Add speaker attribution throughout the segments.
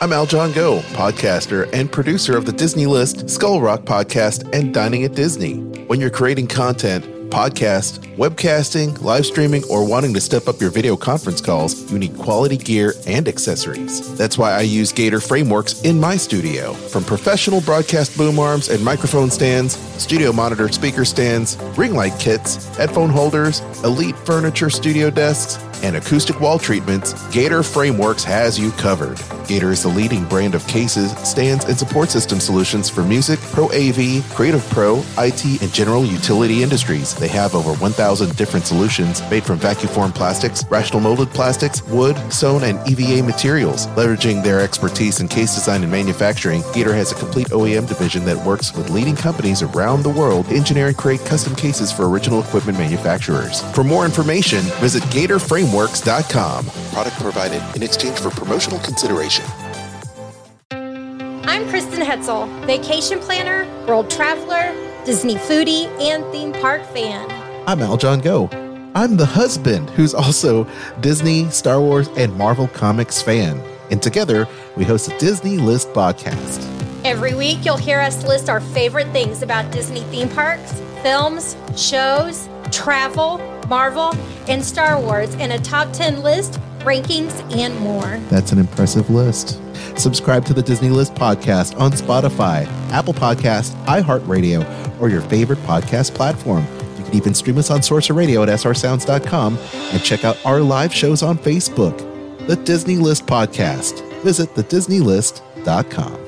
Speaker 1: I'm Aljon Go, podcaster and producer of the Disney List, Skull Rock podcast, and Dining at Disney. When you're creating content, podcast, webcasting, live streaming, or wanting to step up your video conference calls, you need quality gear and accessories. That's why I use Gator Frameworks in my studio. From professional broadcast boom arms and microphone stands, studio monitor speaker stands, ring light kits, headphone holders, elite furniture studio desks, and acoustic wall treatments, Gator Frameworks has you covered. Gator is the leading brand of cases, stands, and support system solutions for music, pro AV, creative pro, IT, and general utility industries. They have over 1,000 different solutions made from vacuum formed plastics, rotational molded plastics, wood, sewn, and EVA materials. Leveraging their expertise in case design and manufacturing, Gator has a complete OEM division that works with leading companies around the world to engineer and create custom cases for original equipment manufacturers. For more information, visit Gator Frameworks frameworks.com. Product provided in exchange for promotional consideration.
Speaker 2: I'm Kristen Hetzel, vacation planner, world traveler, Disney foodie, and theme park fan.
Speaker 1: I'm Aljon Go. I'm the husband who's also Disney, Star Wars, and Marvel Comics fan. And together, we host a Disney List podcast.
Speaker 2: Every week, you'll hear us list our favorite things about Disney theme parks, films, shows, travel, Marvel, and Star Wars in a top 10 list, rankings, and more.
Speaker 1: That's an impressive list. Subscribe to the Disney List podcast on Spotify, Apple Podcast, iHeartRadio, or your favorite podcast platform. You can even stream us on Sorcerer Radio at srsounds.com and check out our live shows on Facebook. The Disney List podcast. Visit thedisneylist.com.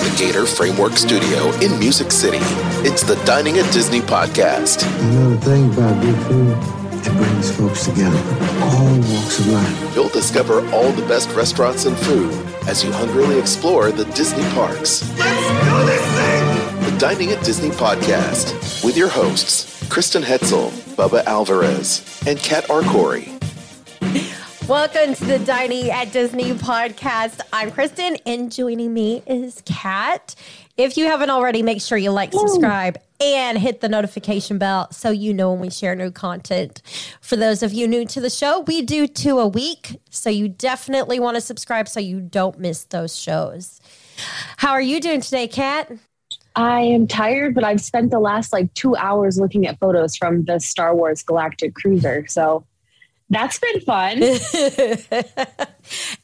Speaker 1: the Gator Framework Studio in Music City, it's the Dining at Disney podcast.
Speaker 3: You know the thing about good food? It brings folks together, all walks of life.
Speaker 1: You'll discover all the best restaurants and food as you hungrily explore the Disney parks.
Speaker 4: Let's do this thing!
Speaker 1: The Dining at Disney podcast with your hosts, Kristen Hetzel, Bubba Alvarez, and Kat Arcori.
Speaker 2: Welcome to the Dining at Disney podcast. I'm Kristen, and joining me is Kat. If you haven't already, make sure you like, subscribe, and hit the notification bell so you know when we share new content. For those of you new to the show, we do two a week, so you definitely want to subscribe so you don't miss those shows. How are you doing today, Kat?
Speaker 5: I am tired, but I've spent the last like two hours looking at photos from the Star Wars Galactic Cruiser. So that's been fun.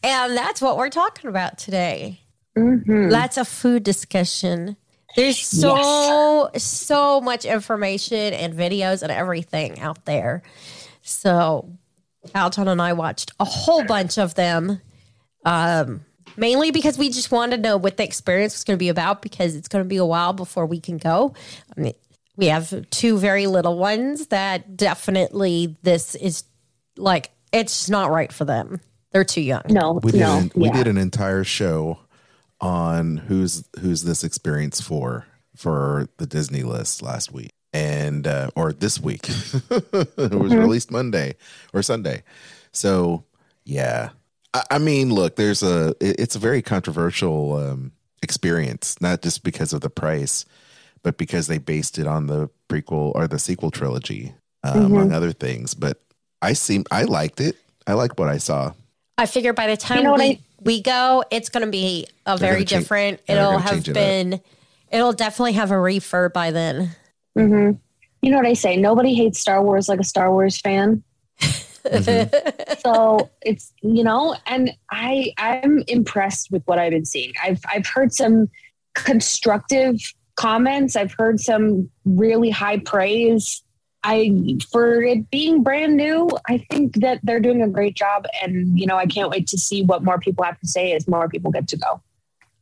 Speaker 2: and that's what we're talking about today.
Speaker 5: Mhm.
Speaker 2: That's a food discussion. There's so so much information and videos and everything out there. So Alton and I watched a whole bunch of them. Um mainly because we just wanted to know what the experience was going to be about because it's going to be a while before we can go. I mean, we have two very little ones that definitely this is like it's not right for them. They're too young.
Speaker 5: No,
Speaker 1: We did
Speaker 5: no,
Speaker 1: an, we
Speaker 5: yeah.
Speaker 1: did an entire show on who's who's this experience for for the Disney list last week and uh, or this week. it was
Speaker 5: Mm-hmm.
Speaker 1: released Monday or Sunday. So yeah, I, I mean, look, there's a it- it's a very controversial um, experience, not just because of the price, but because they based it on the prequel or the sequel trilogy, uh,
Speaker 5: Mm-hmm.
Speaker 1: among other things. But I seem I liked it. I like what I saw.
Speaker 2: I figure by the time
Speaker 5: know
Speaker 2: we,
Speaker 5: I-
Speaker 2: we go, it's going to be a very
Speaker 1: gonna change-
Speaker 2: different. it'll have
Speaker 1: change it up.
Speaker 2: been, it'll definitely have a refurb by then.
Speaker 5: hmm You know what I say? Nobody hates Star Wars like a Star Wars fan. so it's you know, and I I'm impressed with what I've been seeing. I've I've heard some constructive comments. I've heard some really high praise. I for it being brand new, I think that they're doing a great job, and you know, I can't wait to see what more people have to say as more people get to go.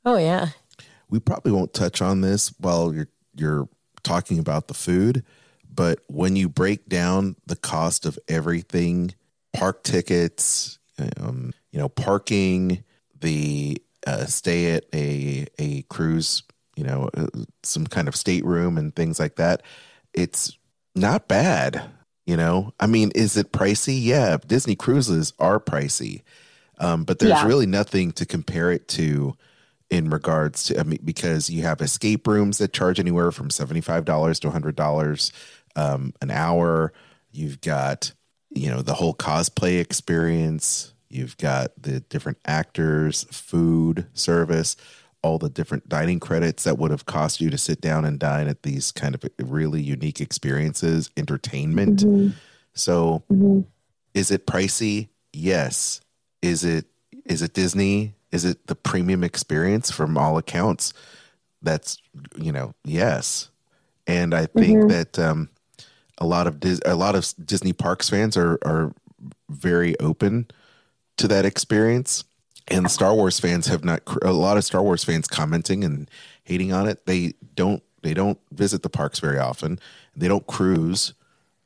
Speaker 2: Oh yeah.
Speaker 1: We probably won't touch on this while you're you're talking about the food, but when you break down the cost of everything, park tickets, um, you know, parking, the uh, stay at a a cruise, you know, uh, some kind of stateroom and things like that, it's not bad. You know, I mean, is it pricey? Yeah, Disney cruises are pricey, um, but there's
Speaker 5: Yeah.
Speaker 1: really nothing to compare it to in regards to I mean, because you have escape rooms that charge anywhere from seventy five dollars to hundred dollars um, an hour. You've got you know the whole cosplay experience. You've got the different actors, food, service, all the different dining credits that would have cost you to sit down and dine at these kind of really unique experiences, entertainment. Mm-hmm. So, mm-hmm. is it pricey? Yes. Is it is it Disney? Is it the premium experience from all accounts? That's you know, yes. And I think mm-hmm. that um a lot of Dis- a lot of Disney Parks fans are are very open to that experience. And Star Wars fans have not a lot of Star Wars fans commenting and hating on it. They don't they don't visit the parks very often. They don't cruise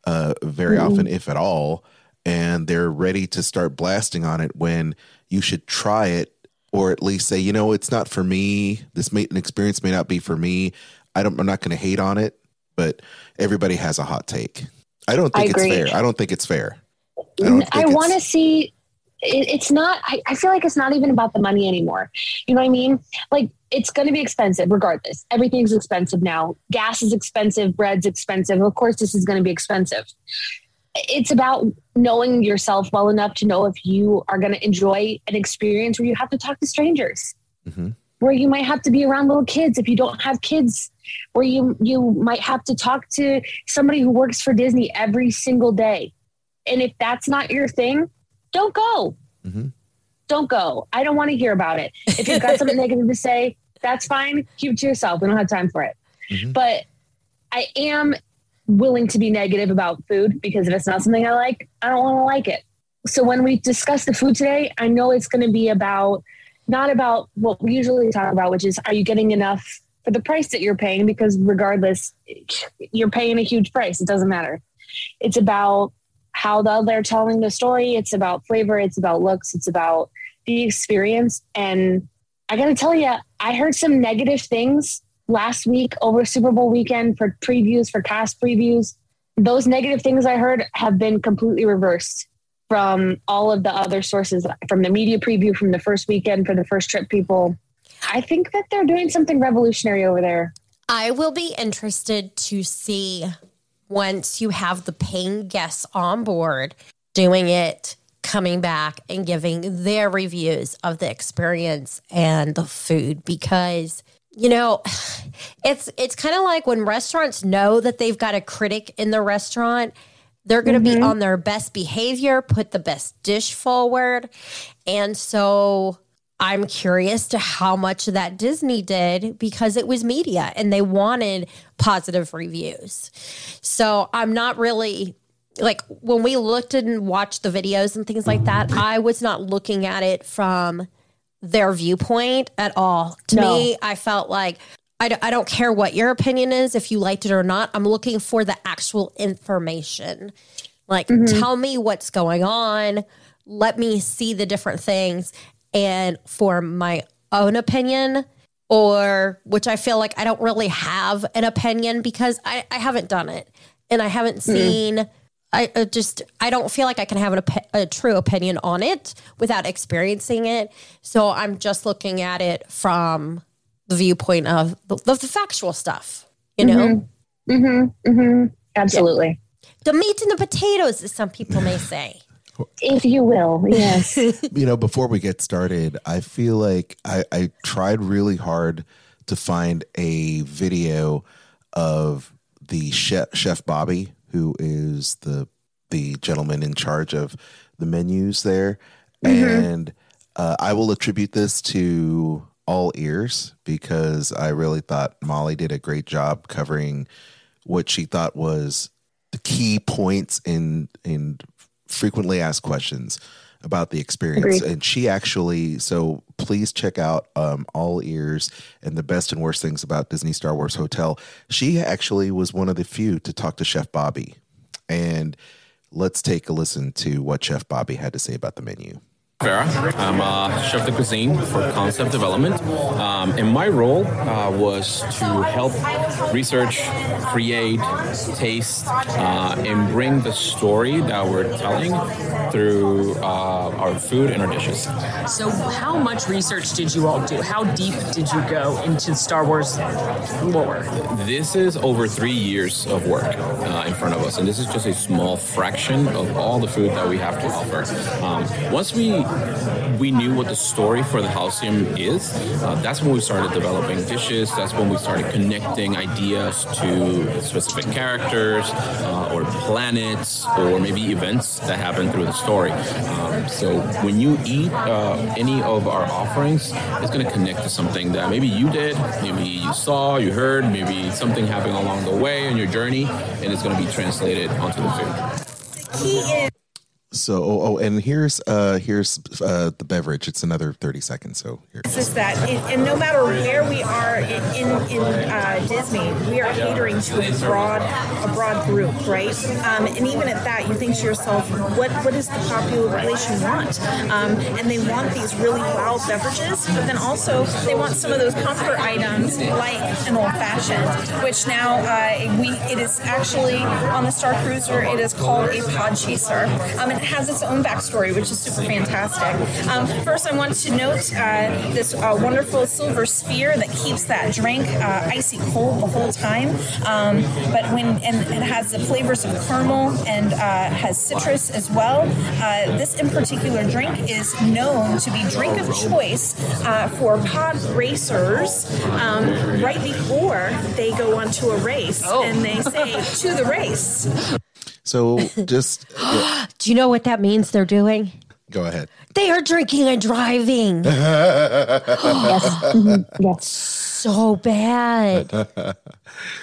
Speaker 1: uh, very often, if at all. And they're ready to start blasting on it when you should try it, or at least say, you know, it's not for me. This may, an experience may not be for me. I don't. I'm not going to hate on it, but everybody has a hot take. I don't
Speaker 5: I
Speaker 1: think it's
Speaker 5: agree.
Speaker 1: fair. I don't think it's fair. I
Speaker 5: I want to see. It, it's not. I, I feel like it's not even about the money anymore. You know what I mean? Like it's going to be expensive regardless. Everything's expensive now. Gas is expensive. Bread's expensive. Of course, this is going to be expensive. It's about knowing yourself well enough to know if you are going to enjoy an experience where you have to talk to strangers
Speaker 1: Mhm.
Speaker 5: where you might have to be around little kids if you don't have kids where you you might have to talk to somebody who works for Disney every single day and if that's not your thing don't go
Speaker 1: Mhm.
Speaker 5: don't go I don't want to hear about it if you've got something negative to say that's fine keep it to yourself we don't have time for it
Speaker 1: Mhm.
Speaker 5: but I am willing to be negative about food because if it's not something I like I don't want to like it so when we discuss the food today I know it's going to be about not about what we usually talk about, which is are you getting enough for the price that you're paying? Because regardless, you're paying a huge price. It doesn't matter. It's about how the, they're telling the story. It's about flavor. It's about looks. It's about the experience. And I got to tell you, I heard some negative things last week over Super Bowl weekend for previews, for cast previews. Those negative things I heard have been completely reversed from all of the other sources from the media preview from the first weekend for the first trip people i think that they're doing something revolutionary over there
Speaker 2: I will be interested to see once you have the paying guests on board doing it, coming back and giving their reviews of the experience and the food because you know it's it's kind of like when restaurants know that they've got a critic in the restaurant they're going to be mm-hmm. on their best behavior put the best dish forward. And so I'm curious to how much of that Disney did because it was media and they wanted positive reviews. So I'm not really like when we looked and watched the videos and things like that, I was not looking at it from their viewpoint at all. To
Speaker 5: No.
Speaker 2: me, I felt like I, d- I don't care what your opinion is, if you liked it or not. I'm looking for the actual information. Like, mm-hmm. tell me what's going on. Let me see the different things and for my own opinion, or which I feel like I don't really have an opinion because I, I haven't done it and I haven't seen. I uh, just I don't feel like I can have an, a true opinion on it without experiencing it. So I'm just looking at it from the viewpoint of the, the, factual stuff. You know,
Speaker 5: mm-hmm, mm-hmm. absolutely
Speaker 2: the meat and the potatoes, as some people may say.
Speaker 5: If you will yes.
Speaker 1: You know, before we get started, I feel like I, I tried really hard to find a video of the chef, chef Bobby, who is the the gentleman in charge of the menus there, and uh, I will attribute this to all ears because I really thought Molly did a great job covering what she thought was the key points in in frequently asked questions about the experience.
Speaker 5: Agreed.
Speaker 1: And she actually, so please check out um, All Ears and the best and worst things about Disney Star Wars Hotel. She actually was one of the few to talk to Chef Bobby. And let's take a listen to what Chef Bobby had to say about the menu.
Speaker 6: Farah. I'm a chef de cuisine for concept development. Um, and my role uh, was to help research, create, taste, uh, and bring the story that we're telling through uh, our food and our dishes.
Speaker 7: So, how much research did you all do? How deep did you go into Star Wars lore?
Speaker 6: This is over three years of work uh, in front of us, and this is just a small fraction of all the food that we have to offer. Um, once we we knew what the story for the Halcyon is, uh, that's when we started developing dishes. That's when we started connecting ideas to specific characters uh, or planets or maybe events that happen through the story. Um, so when you eat uh, any of our offerings, it's going to connect to something that maybe you did, maybe you saw, you heard, maybe something happened along the way in your journey, and it's going to be translated onto the food.
Speaker 1: So, oh, oh and here's uh here's uh the beverage. It's another 30 seconds. So here.
Speaker 8: It's just that, and, and no matter where we are in in, in uh, Disney, we are catering to a broad a broad group, right? Um, and even at that, you think to yourself, what what does the population want? Um, and they want these really wild beverages, but then also they want some of those comfort items like an old fashioned, which now uh, we it is actually on the Star Cruiser. It is called a pod chaser. Um, it has its own backstory, which is super fantastic. Um, first, I want to note uh, this uh, wonderful silver sphere that keeps that drink uh, icy cold the whole time. Um, but when and it has the flavors of caramel and uh, has citrus as well. Uh, this in particular drink is known to be drink of choice uh, for pod racers um, right before they go onto a race, and they say to the race.
Speaker 1: So just yeah,
Speaker 2: Do you know what that means they're doing?
Speaker 1: go ahead.
Speaker 2: They are drinking and driving.
Speaker 5: Yes. Mm-hmm.
Speaker 2: so bad.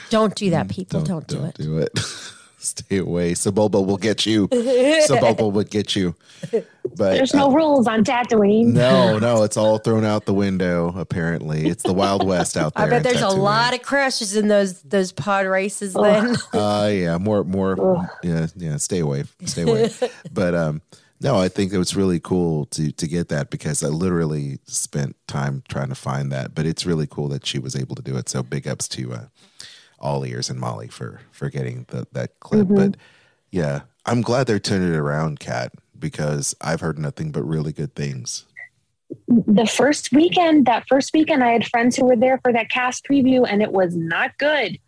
Speaker 2: Don't do that, people. Don't, do it.
Speaker 1: Do it. Stay away. Sebulba will get you. Sebulba will get you. But
Speaker 5: There's no
Speaker 1: uh,
Speaker 5: rules on Tatooine.
Speaker 1: no, no, it's all thrown out the window. Apparently, it's the Wild West out there.
Speaker 2: I bet
Speaker 1: in
Speaker 2: there's a lot of crashes in those those pod races. Then
Speaker 1: Uh, yeah, more, more. Yeah, yeah. Stay away. Stay away. but um, no, I think it was really cool to to get that because I literally spent time trying to find that. But it's really cool that she was able to do it. So big ups to uh, all ears and Molly for for getting the, that clip. Mm-hmm. But yeah, I'm glad they're turning it around, Kat, because I've heard nothing but really good things.
Speaker 5: The first weekend, that first weekend, I had friends who were there for that cast preview, and it was not good.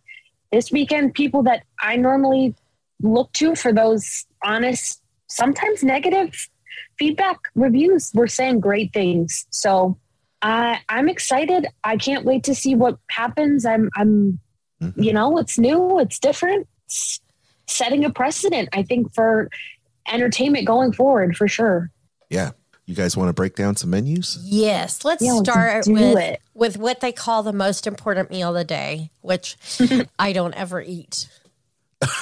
Speaker 5: This weekend, people that I normally look to for those honest, sometimes negative feedback reviews were saying great things. So I I'm excited. I can't wait to see what happens. I'm I'm Mm-hmm. you know, it's new, it's different. It's setting a precedent, I think, for entertainment going forward for sure.
Speaker 1: Yeah, you guys want to break down some menus?
Speaker 2: yes, let's
Speaker 5: Yeah, let's
Speaker 2: start with
Speaker 5: it.
Speaker 2: with what they call the most important meal of the day, which I don't ever eat.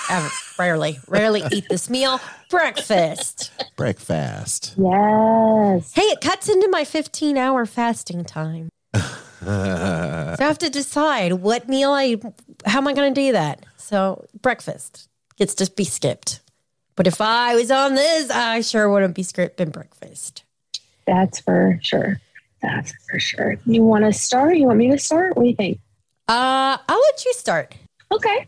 Speaker 2: Ever, rarely, rarely eat this meal. Breakfast.
Speaker 1: Breakfast.
Speaker 5: Yes.
Speaker 2: Hey, it cuts into my 15 hour fasting time. so I have to decide what meal I, how am I going to do that? So breakfast gets to be skipped. But if I was on this, I sure wouldn't be skipping breakfast.
Speaker 5: That's for sure. That's for sure. You want to start? You want me to start? What do you think?
Speaker 2: Uh, I'll let you start.
Speaker 5: Okay.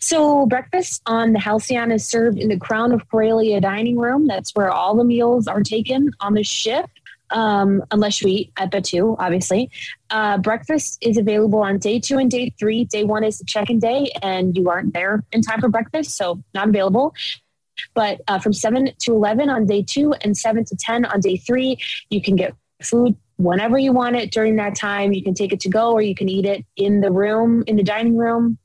Speaker 5: So breakfast on the Halcyon is served in the Crown of Corellia dining room. That's where all the meals are taken on the ship, um, unless you eat at the two, obviously. Uh, breakfast is available on day two and day three. Day one is the check-in day, and you aren't there in time for breakfast, so not available. But uh, from 7 to 11 on day two and 7 to 10 on day three, you can get food whenever you want it during that time. You can take it to go or you can eat it in the room, in the dining room.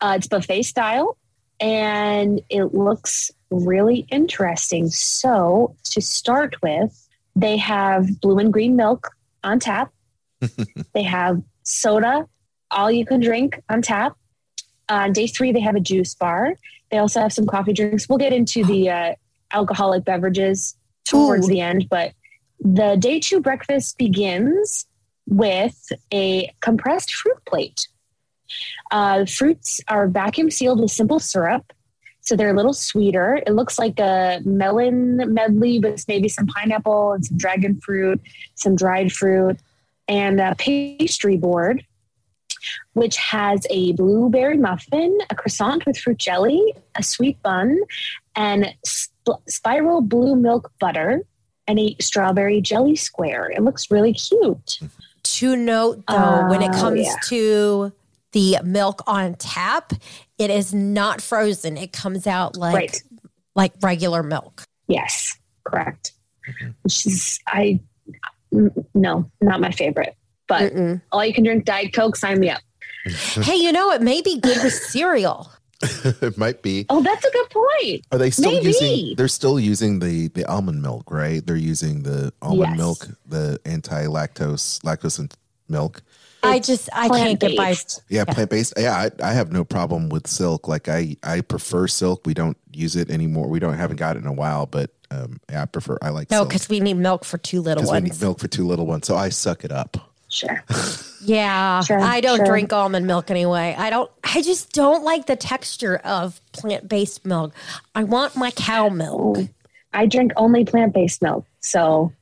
Speaker 5: Uh, it's buffet style and it looks really interesting. So, to start with, they have blue and green milk on tap. they have soda, all you can drink on tap. On day three, they have a juice bar. They also have some coffee drinks. We'll get into the uh, alcoholic beverages towards
Speaker 2: Ooh.
Speaker 5: the end, but the day two breakfast begins with a compressed fruit plate. Uh, fruits are vacuum sealed with simple syrup, so they're a little sweeter. It looks like a melon medley with maybe some pineapple and some dragon fruit, some dried fruit, and a pastry board, which has a blueberry muffin, a croissant with fruit jelly, a sweet bun, and sp- spiral blue milk butter, and a strawberry jelly square. It looks really cute.
Speaker 2: To note though, when it
Speaker 5: Oh,
Speaker 2: comes
Speaker 5: yeah.
Speaker 2: to the milk on tap, it is not frozen. It comes out like
Speaker 5: Right.
Speaker 2: like regular milk.
Speaker 5: Yes, correct. Mm-hmm. Which is I no, not my favorite. But
Speaker 2: Mm-mm.
Speaker 5: all you can drink Diet Coke, sign me up.
Speaker 2: hey, you know it may be good with cereal.
Speaker 1: it might be.
Speaker 5: Oh, that's a good point.
Speaker 1: Are they still
Speaker 5: Maybe.
Speaker 1: using? They're still using the the almond milk, right? They're using the almond
Speaker 5: Yes.
Speaker 1: milk, the anti lactose lactose and milk.
Speaker 2: I just I can't get by.
Speaker 5: Plant-based.
Speaker 1: Yeah, plant based. Yeah, I, I have no problem with silk. Like I I prefer silk. We don't use it anymore. We don't haven't got it in a while, but um, yeah, I prefer. I like
Speaker 2: No,
Speaker 1: silk
Speaker 2: because we need milk for two little
Speaker 1: because we need
Speaker 2: ones.
Speaker 1: milk for two little ones. So I suck it up.
Speaker 5: Sure.
Speaker 2: Yeah,
Speaker 5: Sure,
Speaker 2: I don't
Speaker 5: sure.
Speaker 2: drink almond milk anyway. I don't. I just don't like the texture of plant based milk. I want my cow milk.
Speaker 5: I drink only plant based milk. So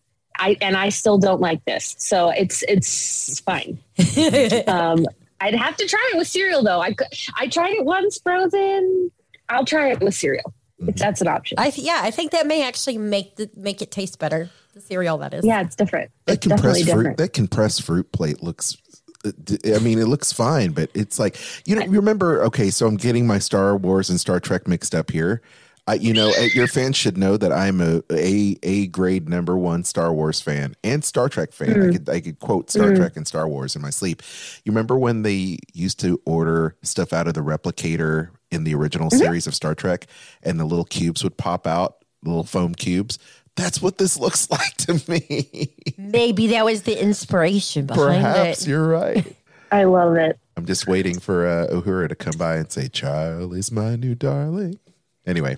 Speaker 5: I and I still don't like this. So it's it's fine. um, I'd have to try it with cereal though. I I tried it once frozen. I'll try it with cereal if that's an option.
Speaker 2: I th- yeah, I think that may actually make the make it taste better. The cereal that is.
Speaker 5: yeah, it's different.
Speaker 1: That
Speaker 5: It's definitely
Speaker 1: compressed fruit.
Speaker 5: different.
Speaker 1: That compressed fruit plate looks. I mean, it looks fine, but it's like you know. You remember? Okay, so I'm getting my Star Wars and Star Trek mixed up here. I, you know, uh, your fans should know that I'm a a a grade number one Star Wars fan and Star Trek fan.
Speaker 5: Mm.
Speaker 1: I could I could quote Star Trek and Star Wars in my sleep. You remember when they used to order stuff out of the replicator in the original
Speaker 5: Mm-hmm.
Speaker 1: series of Star Trek, and the little cubes would pop out, little foam cubes. That's what this looks like to me.
Speaker 2: Maybe that was the inspiration behind
Speaker 1: Perhaps
Speaker 2: it.
Speaker 1: you're right.
Speaker 5: I love it.
Speaker 1: I'm just waiting for uh, Uhura to come by and say, "Child is my new darling." Anyway,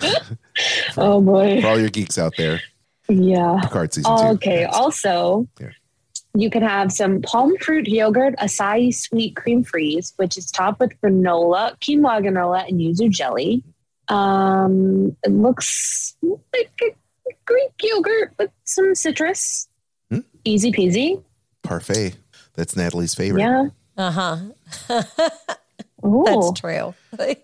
Speaker 5: Oh boy.
Speaker 1: for all your geeks out there,
Speaker 5: Yeah.
Speaker 1: Picard season two.
Speaker 5: Okay.
Speaker 1: next.
Speaker 5: Also,
Speaker 1: Yeah.
Speaker 5: you can have some palm fruit yogurt acai sweet cream freeze, which is topped with granola, quinoa granola, and yuzu jelly. Um, it looks like a Greek yogurt with some citrus.
Speaker 1: Hmm.
Speaker 5: Easy peasy.
Speaker 1: parfait. That's Natalie's favorite.
Speaker 5: Yeah.
Speaker 2: Uh huh.
Speaker 5: Ooh.
Speaker 2: That's true.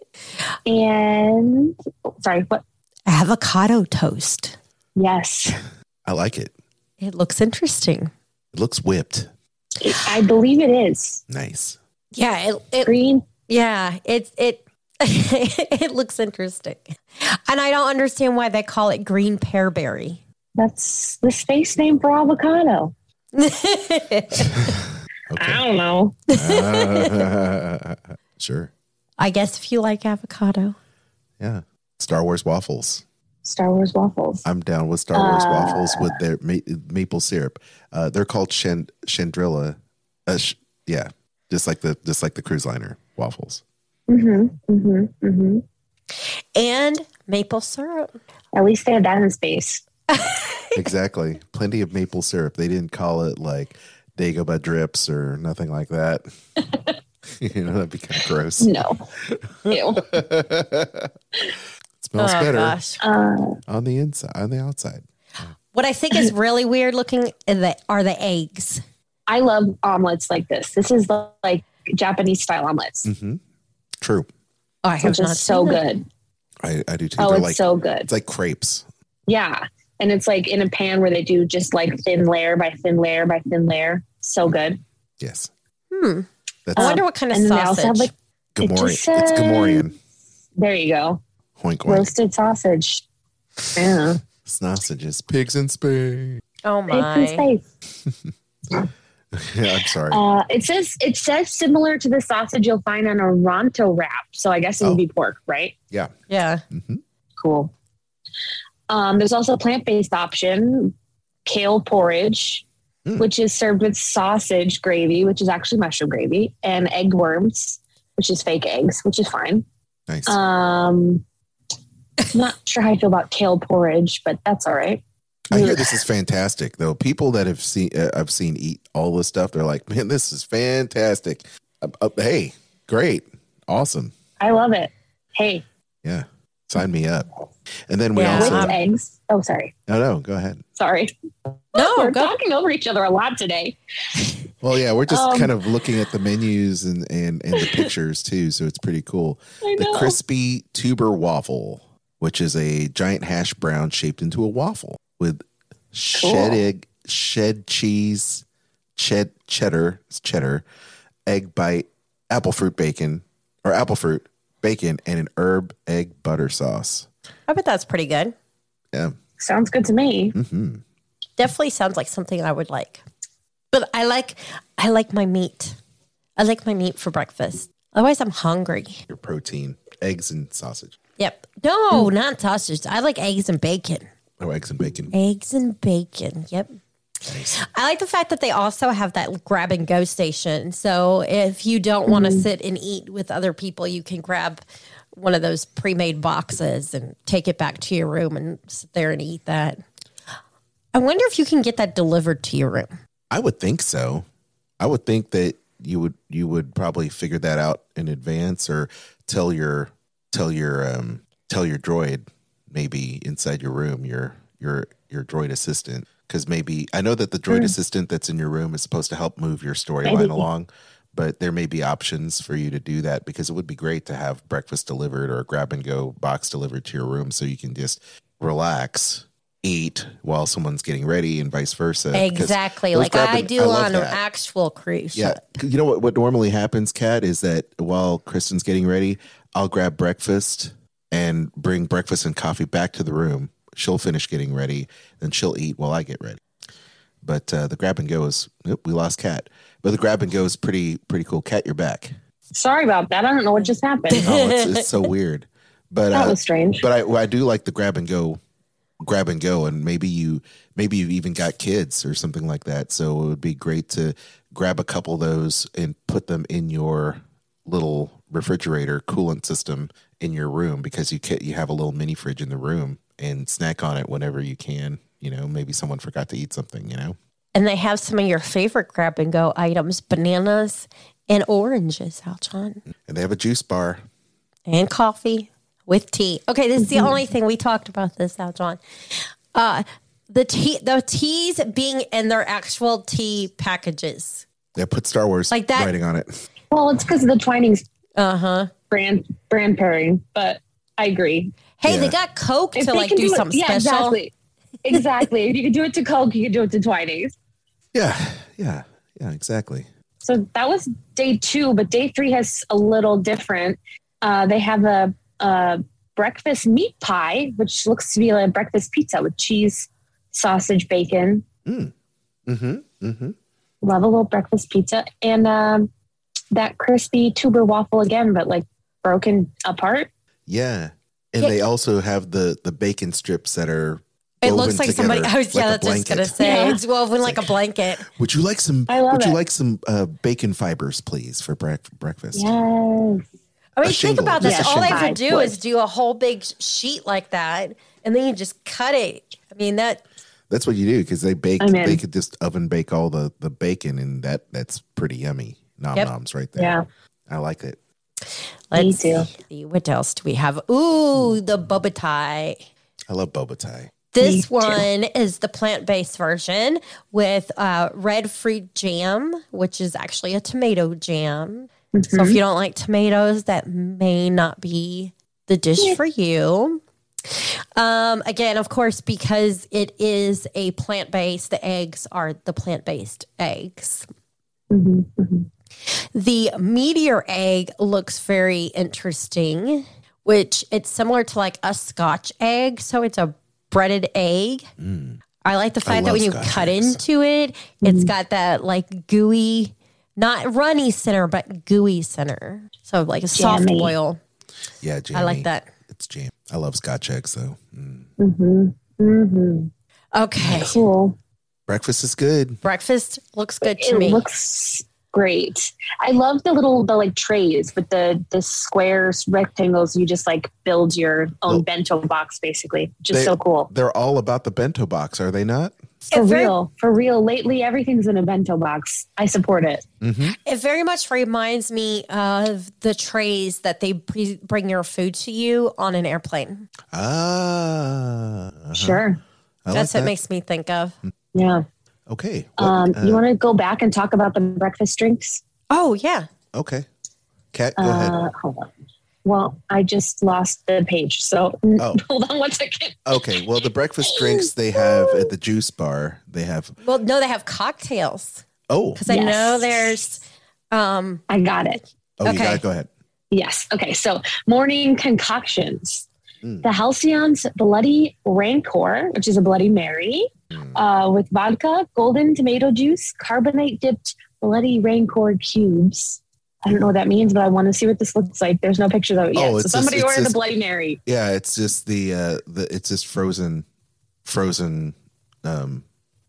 Speaker 5: And sorry, what?
Speaker 2: Avocado toast.
Speaker 5: Yes,
Speaker 1: I like it.
Speaker 2: It looks interesting.
Speaker 1: It looks whipped.
Speaker 5: I believe it is
Speaker 1: Nice.
Speaker 2: Yeah, it, it
Speaker 5: green.
Speaker 2: yeah, it it it looks interesting. And I don't understand why they call it green pearberry.
Speaker 5: That's the space name for avocado.
Speaker 1: Okay.
Speaker 5: I don't know.
Speaker 1: Sure.
Speaker 2: I guess if you like avocado.
Speaker 1: Yeah. Star Wars waffles.
Speaker 5: Star Wars waffles.
Speaker 1: I'm down with Star Wars
Speaker 5: Uh.
Speaker 1: waffles with their ma- maple syrup. Uh, they're called Chan- Chandrila. Uh, sh- yeah, just like the just like the cruise liner waffles.
Speaker 5: Mm-hmm. Mm-hmm. Mm-hmm.
Speaker 2: And maple syrup.
Speaker 5: At least they have that in space.
Speaker 1: exactly. Plenty of maple syrup. They didn't call it like Dagobah drips or nothing like that. you know, that'd be kind of gross.
Speaker 5: No. Ew.
Speaker 1: it smells
Speaker 2: oh
Speaker 1: better
Speaker 2: gosh.
Speaker 5: Uh,
Speaker 1: on the inside, on the outside.
Speaker 2: What I think is really weird looking are the, eggs.
Speaker 5: I love omelets like this. This is like Japanese style omelets,
Speaker 1: hmm True.
Speaker 2: Oh, I have
Speaker 5: which is so
Speaker 2: that.
Speaker 5: good.
Speaker 1: I, I do too.
Speaker 5: Oh,
Speaker 1: They're
Speaker 5: it's
Speaker 1: like
Speaker 5: so good.
Speaker 1: it's like crepes.
Speaker 5: Yeah. And it's like in a pan where they do just like thin layer by thin layer by thin layer. So good.
Speaker 1: Yes.
Speaker 2: Hmm.
Speaker 1: That's
Speaker 2: I wonder what kind of
Speaker 5: and then they also
Speaker 2: sausage.
Speaker 5: have like, it
Speaker 1: Gamorrean. It's
Speaker 5: says-
Speaker 1: Gamorrean.
Speaker 5: there you go.
Speaker 1: Hoink oink.
Speaker 5: Roasted sausage. Yeah.
Speaker 1: Sausages. Pigs in space.
Speaker 2: oh
Speaker 5: Pigs in
Speaker 2: my.
Speaker 5: space.
Speaker 1: yeah, I'm sorry.
Speaker 5: Uh, it says it says similar to the sausage you'll find on a ronto wrap. So I guess it
Speaker 1: Oh.
Speaker 5: would be pork, right?
Speaker 1: yeah.
Speaker 2: Yeah.
Speaker 1: hmm
Speaker 5: Cool. Um, there's also a plant based option, kale porridge. Which is served with sausage gravy, which is actually mushroom gravy, and egg worms, which is fake eggs, which is fine.
Speaker 1: Nice.
Speaker 5: Um, not sure how I feel about kale porridge, but that's all right.
Speaker 1: I hear this is fantastic though. People that have seen uh, I've seen eat all this stuff, they're like, "Man, this is fantastic." Uh, uh, hey, great, awesome,
Speaker 5: I love it. Hey,
Speaker 1: yeah, sign me up. And then we
Speaker 2: Yeah.
Speaker 5: with
Speaker 1: also,
Speaker 5: eggs. Oh, sorry.
Speaker 1: no, no, go ahead.
Speaker 5: Sorry.
Speaker 2: No,
Speaker 5: We're
Speaker 2: go.
Speaker 5: talking over each other a lot today.
Speaker 1: Well, yeah, we're just
Speaker 5: Um,
Speaker 1: kind of looking at the menus and, and and the pictures too, so it's pretty cool.
Speaker 5: I
Speaker 1: The crispy tuber waffle, which is a giant hash brown shaped into a waffle with shed egg, shed cheese, ched cheddar, cheddar, egg bite, apple fruit bacon or apple fruit bacon, and an herb egg butter sauce.
Speaker 2: I bet that's pretty good.
Speaker 1: Yeah.
Speaker 5: Sounds good to me.
Speaker 1: hmm
Speaker 2: Definitely sounds like something I would like. But I like I like my meat. I like my meat for breakfast. Otherwise I'm hungry.
Speaker 1: Your protein, eggs and sausage.
Speaker 2: Yep. No, not sausage. I like eggs and bacon.
Speaker 1: Oh, eggs and bacon.
Speaker 2: Eggs and bacon. Yep. I like the fact that they also have that grab and go station. So if you don't want to sit and eat with other people, you can grab one of those pre made boxes and take it back to your room and sit there and eat that. I wonder if you can get that delivered to your room.
Speaker 1: I would think so. I would think that you would you would probably figure that out in advance or tell your tell your um tell your droid maybe inside your room your your your droid assistant because maybe I know that the droid hmm. assistant that's in your room is supposed to help move your storyline along but there may be options for you to do that because it would be great to have breakfast delivered or a grab and go box delivered to your room so you can just relax eat while someone's getting ready and vice versa.
Speaker 2: Exactly. Like I
Speaker 1: and-
Speaker 2: do
Speaker 1: love
Speaker 2: on an actual cruise
Speaker 1: Yeah.
Speaker 2: ship.
Speaker 1: You know what, what normally happens, Kat, is that while Kristen's getting ready, I'll grab breakfast and bring breakfast and coffee back to the room. She'll finish getting ready, then she'll eat while I get ready. But uh, the grab and go is, nope, we lost Kat. But the grab and go is pretty pretty cool. Kat, you're back.
Speaker 5: Sorry about that. I don't know what just happened.
Speaker 1: Oh, it's, it's so weird. But
Speaker 5: that
Speaker 1: uh,
Speaker 5: was strange.
Speaker 1: but I well, I do like the grab and go, grab and go, and maybe you maybe you've even got kids or something like that. So it would be great to grab a couple of those and put them in your little refrigerator coolant system in your room because you can, you have a little mini fridge in the room and snack on it whenever you can. You know, maybe someone forgot to eat something. You know,
Speaker 2: And they have some of your favorite grab and go items bananas and oranges, Aljon,
Speaker 1: and they have a juice bar.
Speaker 2: and coffee with tea. Okay, this is the only thing we talked about this, Aljon. Uh, the tea, the teas being in their actual tea packages.
Speaker 1: They put Star Wars
Speaker 2: Like that-
Speaker 1: writing on it.
Speaker 5: well, it's because of the Twinings
Speaker 2: Uh huh.
Speaker 5: brand brand pairing, but I agree.
Speaker 2: Hey,
Speaker 1: Yeah.
Speaker 2: they got Coke
Speaker 5: If
Speaker 2: to like
Speaker 5: can
Speaker 2: do
Speaker 5: it-
Speaker 2: something
Speaker 5: yeah,
Speaker 2: special.
Speaker 5: exactly. Exactly. if you can do it to Coke, you can do it to Twinings.
Speaker 1: Yeah, yeah, yeah, exactly.
Speaker 5: So that was day two, but day three has a little different. Uh, they have a, a breakfast meat pie, which looks to be like a breakfast pizza with cheese, sausage, bacon.
Speaker 1: Mm-hmm. Mm-hmm.
Speaker 5: Love a little breakfast pizza. And um, that crispy tuber waffle again, but like broken apart.
Speaker 1: Yeah. And
Speaker 2: Yeah.
Speaker 1: they also have the the bacon strips that are
Speaker 2: It looks like somebody. I was yeah,
Speaker 1: like a
Speaker 2: that's what I was gonna
Speaker 1: blanket.
Speaker 2: say.
Speaker 5: Yeah.
Speaker 2: It's woven like a blanket.
Speaker 1: Would you like some
Speaker 5: I love
Speaker 1: would you like some uh, bacon fibers please for brec- breakfast?
Speaker 5: Yes.
Speaker 2: I mean,
Speaker 1: A
Speaker 2: think about this.
Speaker 1: just
Speaker 2: All they have to do is do a whole big sheet like that, and then you just cut it. I mean, that
Speaker 1: That's what you do because they bake
Speaker 5: I'm
Speaker 1: they could just oven bake all the the bacon and that that's pretty yummy. Nom
Speaker 2: Yep.
Speaker 1: noms right there.
Speaker 5: Yeah.
Speaker 1: I like it.
Speaker 2: Let's
Speaker 5: too.
Speaker 2: see what else do we have. Ooh, the boba tie.
Speaker 1: I love boba tie.
Speaker 2: This
Speaker 5: too.
Speaker 2: one is the plant based version with uh, red fruit jam, which is actually a tomato jam. So if you don't like tomatoes, that may not be the dish for you. Um, again, of course, because it is a plant based, the eggs are the plant based eggs.
Speaker 5: Mhm, mhm.
Speaker 2: The meteor egg looks very interesting, which it's similar to like a scotch egg. So it's a breaded egg. I like the fact that when you
Speaker 1: Scotch
Speaker 2: cut
Speaker 1: eggs.
Speaker 2: into it, it's got that like gooey, not runny center, but gooey center. So like a soft
Speaker 5: Jammy.
Speaker 2: boil.
Speaker 1: Yeah, jammy.
Speaker 2: I like that.
Speaker 1: It's jam. I love Scotch eggs though. Mm.
Speaker 5: Mhm, mhm.
Speaker 2: Okay.
Speaker 5: Cool.
Speaker 1: Breakfast is good.
Speaker 2: Breakfast looks good to
Speaker 5: it
Speaker 2: me.
Speaker 5: looks great. I love the little the like trays with the the squares rectangles. You just like build your own
Speaker 1: Well,
Speaker 5: bento box basically. Just
Speaker 1: they-
Speaker 5: so cool.
Speaker 1: They're all about the bento box, are they not?
Speaker 5: For
Speaker 2: It very-
Speaker 5: real, for real. Lately, everything's in a bento box. I support it.
Speaker 1: Mm-hmm.
Speaker 2: It very much reminds me of the trays that they pre- bring your food to you on an airplane.
Speaker 1: Ah, uh-huh.
Speaker 5: Sure.
Speaker 1: I
Speaker 2: That's
Speaker 1: like
Speaker 2: what
Speaker 1: that.
Speaker 2: makes me think of.
Speaker 5: Yeah.
Speaker 1: Okay. What,
Speaker 5: Um,
Speaker 1: uh,
Speaker 5: you want to go back and talk about the breakfast drinks?
Speaker 2: Oh yeah,
Speaker 1: okay. Kat, go ahead.
Speaker 5: Uh, hold on. Well, I just lost the page. So
Speaker 1: Oh.
Speaker 5: hold on one second.
Speaker 1: Okay. Well, the breakfast drinks they have at the juice bar, they have.
Speaker 2: well no, they have cocktails
Speaker 1: Oh,
Speaker 2: because I know there's. Um,
Speaker 5: I got it.
Speaker 1: oh, you
Speaker 2: okay.
Speaker 1: got it. Go ahead.
Speaker 5: Yes. Okay. So morning concoctions.
Speaker 1: Mm.
Speaker 5: The Halcyon's Bloody Rancor, which is a Bloody Mary,
Speaker 1: Mm.
Speaker 5: uh, with vodka, golden tomato juice, carbonate dipped Bloody Rancor cubes. I don't know what that means, but I want to see what this looks like. There's no pictures of it yet.
Speaker 1: Oh,
Speaker 5: so
Speaker 1: it's just-
Speaker 5: somebody
Speaker 1: it's
Speaker 5: ordered
Speaker 1: just-
Speaker 5: the Bloody Mary.
Speaker 1: Yeah, it's just the uh the it's just frozen, frozen, um,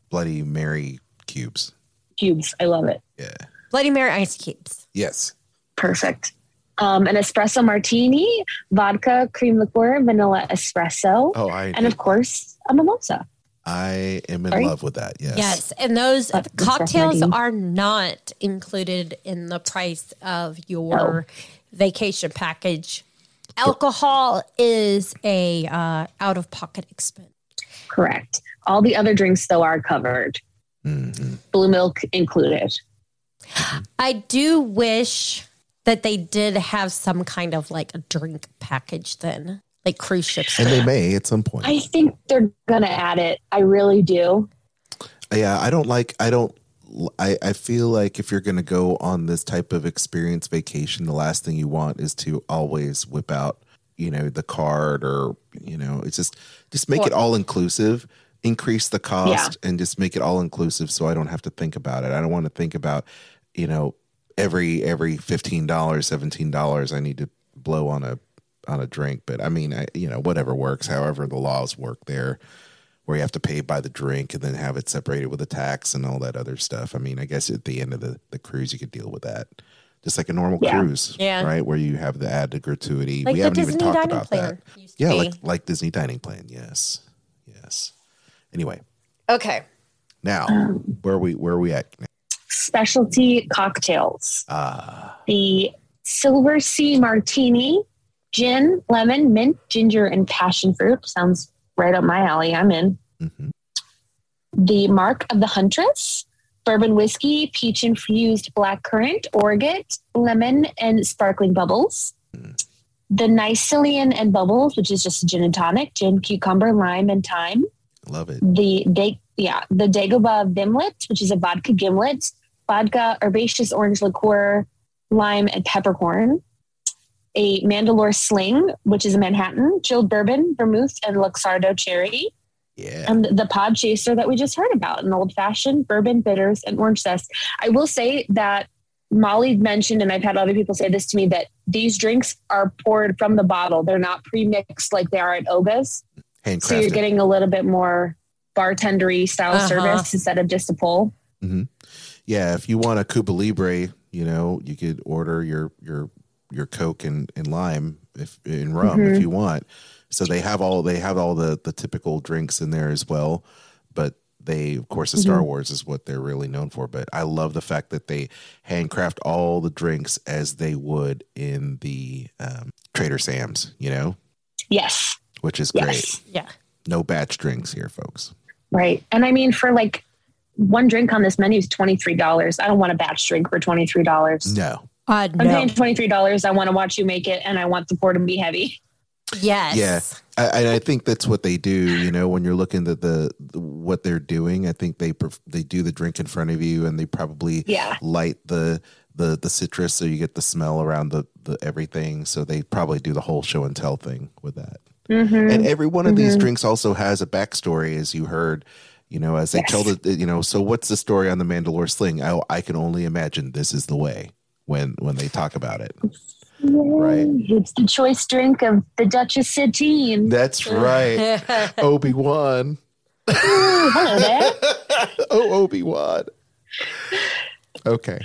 Speaker 1: Bloody Mary cubes.
Speaker 5: Cubes. I love it.
Speaker 1: Yeah.
Speaker 2: Bloody Mary ice cubes.
Speaker 1: Yes.
Speaker 5: Perfect. Um, an espresso martini, vodka, cream liqueur, vanilla espresso,
Speaker 1: Oh, I
Speaker 5: and of course, a mimosa.
Speaker 1: I am in
Speaker 5: Sorry?
Speaker 1: love with that. Yes.
Speaker 2: Yes, and those
Speaker 5: Uh, that's
Speaker 2: cocktails are not included in the price of your vacation package. Alcohol is a uh, out of pocket expense.
Speaker 5: Correct. All the other drinks, though, are covered.
Speaker 1: Mhm.
Speaker 5: Blue milk included.
Speaker 2: I do wish that they did have some kind of like a drink package then, like cruise ships.
Speaker 1: And they may at some point.
Speaker 5: I think they're gonna add it. I really do.
Speaker 1: yeah, I don't like. I don't. I, I feel like if you're going to go on this type of experience vacation, the last thing you want is to always whip out, you know, the card or you know, it's just just make it all inclusive, increase the cost, and just make it all inclusive, so I don't have to think about it. I don't want to think about, you know, every every fifteen dollars, seventeen dollars I need to blow on a on a drink. But I mean, I you know, whatever works, however the laws work there where you have to pay by the drink and then have it separated with a tax and all that other stuff. I mean, I guess at the end of the, the cruise, you could deal with that. Just like a normal
Speaker 5: Yeah.
Speaker 1: cruise,
Speaker 2: Yeah.
Speaker 1: right? Where you have the added gratuity.
Speaker 2: Like
Speaker 1: we haven't even talked about that. Yeah, like like Disney dining plan. Yes, yes. Anyway,
Speaker 2: Okay.
Speaker 1: now where are we where are we at? now?
Speaker 5: Specialty cocktails.
Speaker 1: Ah,
Speaker 5: The Silver Sea Martini, gin, lemon, mint, ginger, and passion fruit. Sounds right up my alley. I'm in.
Speaker 1: mhm.
Speaker 5: The Mark of the Huntress, bourbon whiskey, peach infused black currant, orgeat, lemon, and sparkling bubbles. The Nicilian and Bubbles, which is just gin and tonic, gin, cucumber, lime, and thyme.
Speaker 1: love it.
Speaker 5: The day, yeah, the Dagobah Vimlet, which is a vodka gimlet, vodka, herbaceous orange liqueur, lime, and peppercorn. A Mandalore Sling, which is a Manhattan, chilled bourbon, vermouth, and Luxardo cherry.
Speaker 1: Yeah,
Speaker 5: And the pod chaser that we just heard about, an old fashioned bourbon bitters and orange zest. I will say that Molly mentioned, and I've had other people say this to me, that these drinks are poured from the bottle. They're not pre-mixed like they are at Oga's. So you're getting a little bit more bartendery style
Speaker 2: Uh-huh.
Speaker 5: service instead of just a pull.
Speaker 1: Yeah, if you want a Cuba Libre, you know, you could order your your your Coke and, and lime if in rum
Speaker 5: Mm-hmm.
Speaker 1: if you want. So they have all they have all the the typical drinks in there as well, but they of course the
Speaker 5: Mm-hmm.
Speaker 1: Star Wars is what they're really known for. But I love the fact that they handcraft all the drinks as they would in the um, Trader Sam's, you know,
Speaker 5: Yes.
Speaker 1: which is
Speaker 5: Yes.
Speaker 1: great.
Speaker 2: Yeah.
Speaker 1: No batch drinks here, folks.
Speaker 5: Right. And I mean, for like one drink on this menu is $23. I don't want a batch drink for $23.
Speaker 1: No,
Speaker 2: Uh,
Speaker 5: I'm
Speaker 2: no.
Speaker 5: paying $23. I want to watch you make it and I want the pour to be heavy.
Speaker 2: Yes.
Speaker 1: Yeah. I, I think that's what they do. You know, when you're looking at the, the what they're doing, I think they pref- they do the drink in front of you, and they probably
Speaker 5: Yeah.
Speaker 1: light the the the citrus so you get the smell around the the everything. So they probably do the whole show and tell thing with that.
Speaker 5: Mm-hmm.
Speaker 1: And every one of these drinks also has a backstory, as you heard. You know, as they
Speaker 5: Yes.
Speaker 1: tell the you know, so what's the story on the Mandalore sling? I I can only imagine this is the way when when they talk about it. Right.
Speaker 5: It's the choice drink of the Duchess Satine.
Speaker 1: That's right. Obi Wan.
Speaker 5: Hello there.
Speaker 1: oh, Obi Wan. Okay.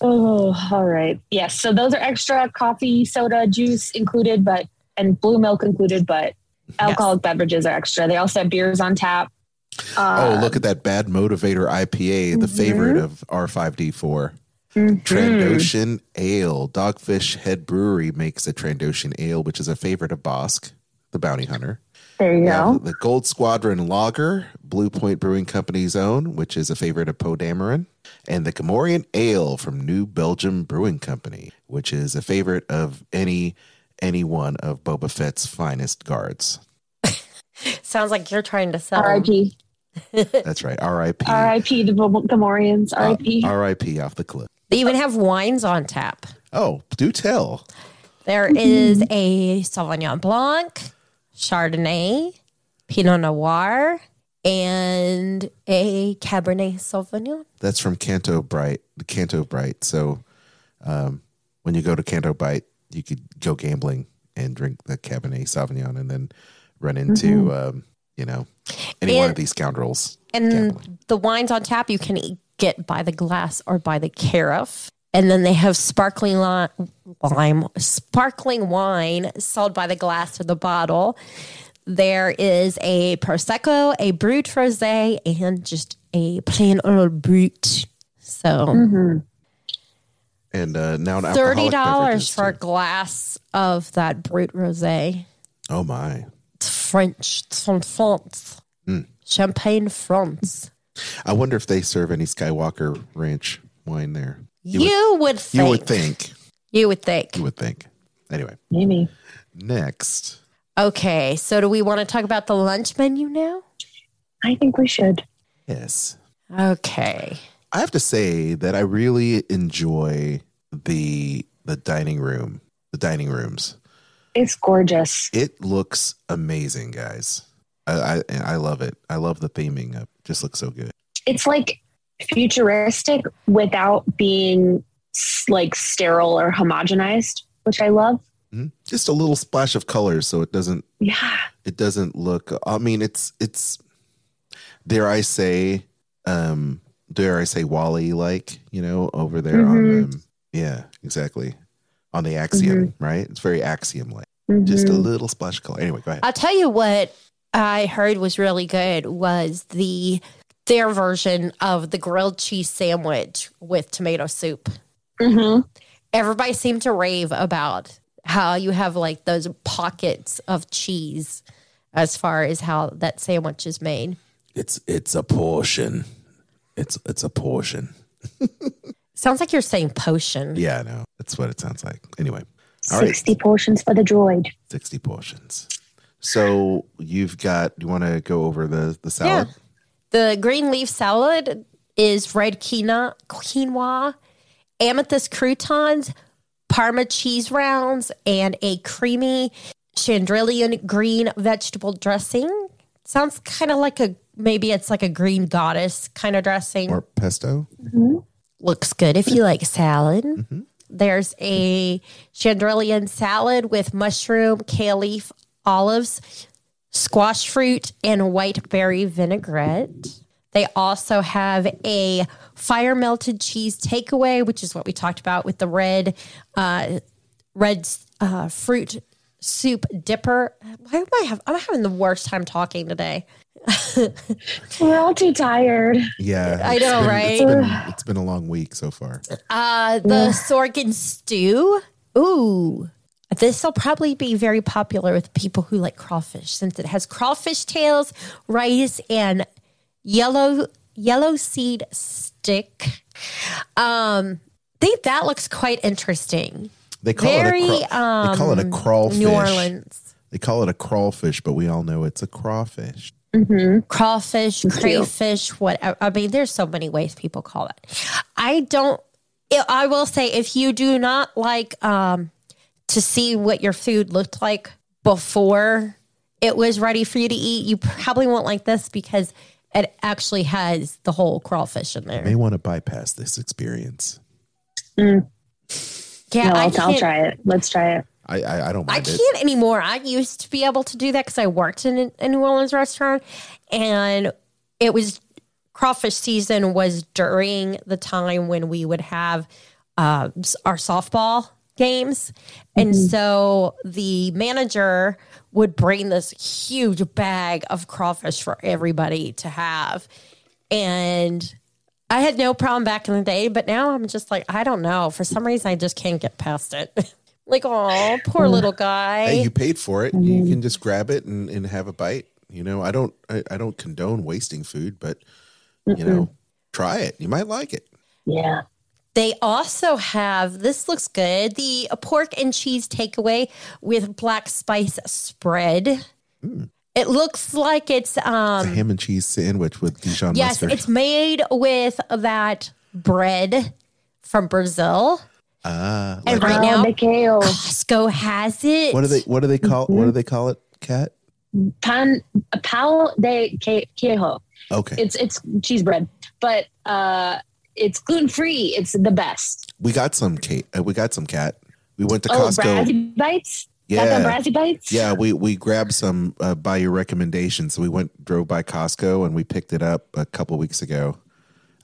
Speaker 5: Oh, all right. Yes. So those are extra coffee, soda, juice included, but and blue milk included, but alcoholic beverages are extra. They also have beers on tap.
Speaker 1: Oh, uh, look at that bad motivator IPA, the mm-hmm. favorite of R5D4. Mm-hmm. Trandoshan Ale. Dogfish Head Brewery makes a Trandoshan Ale, which is a favorite of Bossk, the bounty hunter.
Speaker 5: There you go.
Speaker 1: the Gold Squadron Lager, Blue Point Brewing Company's own, which is a favorite of Poe Dameron, and the Gamorrean Ale from New Belgium Brewing Company, which is a favorite of any any one of Boba Fett's finest guards.
Speaker 2: Sounds like you're trying to sell.
Speaker 5: R.I.P.
Speaker 1: That's right. R.I.P.
Speaker 5: R.I.P. the Gamorreans. R.I.P.
Speaker 1: Uh, R.I.P. off the cliff.
Speaker 2: They even have wines on tap.
Speaker 1: Oh, do tell.
Speaker 2: There is a Sauvignon Blanc, Chardonnay, Pinot Noir, and a Cabernet Sauvignon.
Speaker 1: That's from Canto Bight, the Canto Bight. So um, when you go to Canto Bight, you could go gambling and drink the Cabernet Sauvignon and then run into, um, you know, any one of these scoundrels.
Speaker 2: And
Speaker 1: gambling.
Speaker 2: the wines on tap you can get by the glass or by the carafe. And then they have sparkling li- lime, sparkling wine sold by the glass or the bottle. There is a prosecco, a brut rosé, and just a plain old brut. So
Speaker 1: And uh, now an
Speaker 2: thirty dollars for a glass of that brut rosé.
Speaker 1: Oh my!
Speaker 2: It's French. From France.
Speaker 1: Hmm.
Speaker 2: Champagne France.
Speaker 1: I wonder if they serve any Skywalker Ranch wine there.
Speaker 2: You, would, think.
Speaker 1: You would think.
Speaker 2: You would think.
Speaker 1: You would think. Anyway,
Speaker 5: Maybe.
Speaker 1: next.
Speaker 2: Okay, so do we want to talk about the lunch menu now?
Speaker 5: I think we should.
Speaker 1: Yes.
Speaker 2: Okay.
Speaker 1: I have to say that I really enjoy the the dining room, the dining rooms.
Speaker 5: It's gorgeous.
Speaker 1: It looks amazing, guys. I I, I love it. I love the theming. It just looks so good.
Speaker 5: It's like futuristic without being like sterile or homogenized, which I love.
Speaker 1: Mhm. Just a little splash of color, so it doesn't
Speaker 5: Yeah.
Speaker 1: it doesn't look. I mean, it's it's dare I say, um, dare I say, WALL-E like you know over there on um, yeah, exactly on the axiom, right? It's very axiom like. Just a little splash of color. Anyway, go ahead.
Speaker 2: I'll tell you what I heard was really good was the their version of the grilled cheese sandwich with tomato soup.
Speaker 5: hmm
Speaker 2: Everybody seemed to rave about how you have like those pockets of cheese as far as how that sandwich is made.
Speaker 1: It's it's a portion. It's it's a portion.
Speaker 2: Sounds like you're saying potion.
Speaker 1: Yeah, I know. That's what it sounds like. Anyway, all right,
Speaker 5: 60 portions for the droid.
Speaker 1: sixty portions. So you've got. You want to go over the the salad?
Speaker 2: The green leaf salad is red quinoa, quinoa, amethyst croutons, parma cheese rounds, and a creamy Chandrilan green vegetable dressing. Sounds kind of like a maybe it's like a green goddess kind of dressing.
Speaker 1: Or pesto? Mm-hmm.
Speaker 2: Looks good if you like salad. Mm-hmm. There's a Chandrilan salad with mushroom, kale leaf, olives, squash fruit, and white berry vinaigrette. They also have a fire melted cheese takeaway, which is what we talked about with the red, uh, red uh, fruit soup dipper. Why am I have? I'm having the worst time talking today.
Speaker 5: We're all too tired.
Speaker 1: Yeah,
Speaker 2: I
Speaker 1: it's
Speaker 2: know,
Speaker 1: been-
Speaker 2: right?
Speaker 1: It's been, it's been a long week so far.
Speaker 2: Uh, the Sorghum stew. Ooh. This will probably be very popular with people who like crawfish since it has crawfish tails, rice, and yellow yellow seed stick. Um, think that looks quite interesting.
Speaker 1: They call
Speaker 2: Very
Speaker 1: it a craw- they call it a
Speaker 2: um,
Speaker 1: crawfish.
Speaker 2: New Orleans.
Speaker 1: They call it a crawfish, but we all know it's a crawfish.
Speaker 2: Crawfish, crayfish, whatever. I mean, there's so many ways people call it. I don't. I will say, if you do not like um, to see what your food looked like before it was ready for you to eat, you probably won't like this because it actually has the whole crawfish in there.
Speaker 1: May want to bypass this experience.
Speaker 2: Yeah,
Speaker 5: no,
Speaker 2: I
Speaker 5: I'll, I'll try it. Let's try it.
Speaker 1: I I, I don't
Speaker 2: I
Speaker 1: mind it.
Speaker 2: can't anymore. I used to be able to do that because I worked in a New Orleans restaurant, and it was crawfish season was during the time when we would have uh, our softball games, and so the manager would bring this huge bag of crawfish for everybody to have, and. I had no problem back in the day, but now I'm just like, I don't know. For some reason, I just can't get past it. like, oh, poor mm. little guy.
Speaker 1: Hey, you paid for it. You mm-hmm. can just grab it and, and have a bite. You know, I don't I, I don't condone wasting food, but you know, try it. You might like it.
Speaker 5: Yeah.
Speaker 2: They also have this looks good the uh, pork and cheese takeaway with black spice spread. Mm. It looks like it's
Speaker 1: It's a
Speaker 2: um
Speaker 1: ham and cheese sandwich with Dijon
Speaker 2: yes,
Speaker 1: mustard.
Speaker 2: it's made with that bread from Brazil.
Speaker 1: Ah,
Speaker 2: And
Speaker 1: like-
Speaker 2: right
Speaker 5: oh,
Speaker 2: now
Speaker 5: the kale.
Speaker 2: Costco has it.
Speaker 1: what do they what do they call what do they call it? Cat?
Speaker 5: Pan pao de que- quejo.
Speaker 1: Okay.
Speaker 5: It's it's cheese bread, but uh, it's gluten free. It's the best.
Speaker 1: we got some Kate. Uh, we got some cat. We went to
Speaker 5: Oh,
Speaker 1: Costco.
Speaker 5: Brazi bites.
Speaker 1: Yeah.
Speaker 5: the Brazi bites.
Speaker 1: Yeah, we we grabbed some uh, by your recommendation. So we went drove by Costco and we picked it up a couple weeks ago.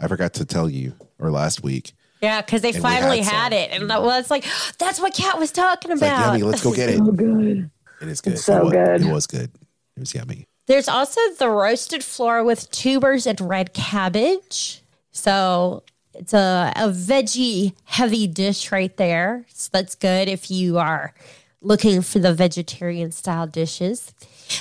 Speaker 1: I forgot to tell you or last week.
Speaker 2: Yeah, because they
Speaker 1: And
Speaker 2: finally
Speaker 1: had
Speaker 2: had, it. And that was like, that's what Kat was talking
Speaker 1: It's like
Speaker 2: about.
Speaker 1: yummy. Let's go get it.
Speaker 5: Oh, good.
Speaker 1: It is good.
Speaker 5: so
Speaker 1: it was,
Speaker 5: good.
Speaker 1: It was good. It was yummy.
Speaker 2: There's also the roasted flour with tubers and red cabbage. So it's a, a veggie heavy dish right there. So that's good if you are looking for the vegetarian style dishes.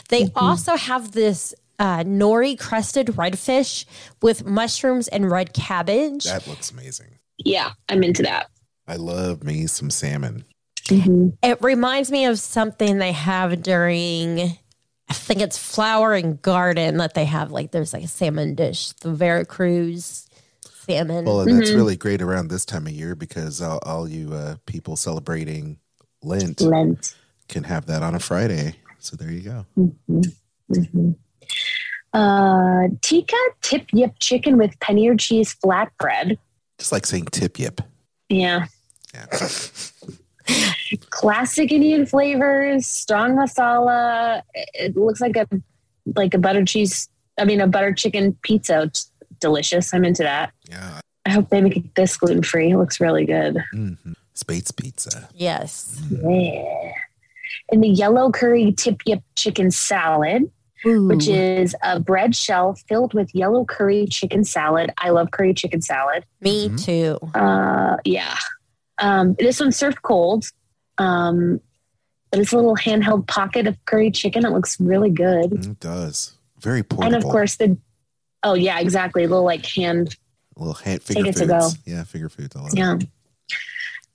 Speaker 2: They also have this uh, nori crusted redfish with mushrooms and red cabbage.
Speaker 1: That looks amazing.
Speaker 5: Yeah, I'm into that.
Speaker 1: I love me some salmon.
Speaker 2: It reminds me of something they have during, I think it's Flower and Garden that they have. Like there's like a salmon dish, the Veracruz salmon.
Speaker 1: Well, and that's really great around this time of year because all, all you uh, people celebrating Lent
Speaker 5: Lent.
Speaker 1: can have that on a Friday. So there you go.
Speaker 5: hmm Uh, tikka tip yip chicken with paneer cheese flatbread.
Speaker 1: Just like saying tip yip.
Speaker 5: Yeah.
Speaker 1: Yeah.
Speaker 5: Classic Indian flavors, strong masala. It looks like a like a butter cheese. I mean, a butter chicken pizza. It's delicious. I'm into that.
Speaker 1: Yeah.
Speaker 5: I hope they make this gluten free. It looks really good.
Speaker 1: hmm Spates pizza.
Speaker 2: yes.
Speaker 5: Yeah. And the yellow curry tip yip chicken salad, which is a bread shell filled with yellow curry chicken salad. I love curry chicken salad.
Speaker 2: me
Speaker 1: Mhm.
Speaker 2: too.
Speaker 5: Uh, yeah. Um, this one's served cold. Um, but it's a little handheld pocket of curry chicken. It looks really good.
Speaker 1: It does. Very portable.
Speaker 5: And of course, the oh yeah, exactly. A little like hand,
Speaker 1: little hand figure
Speaker 5: it
Speaker 1: foods.
Speaker 5: to go.
Speaker 1: Yeah, figure foods. I love
Speaker 5: yeah.
Speaker 1: it.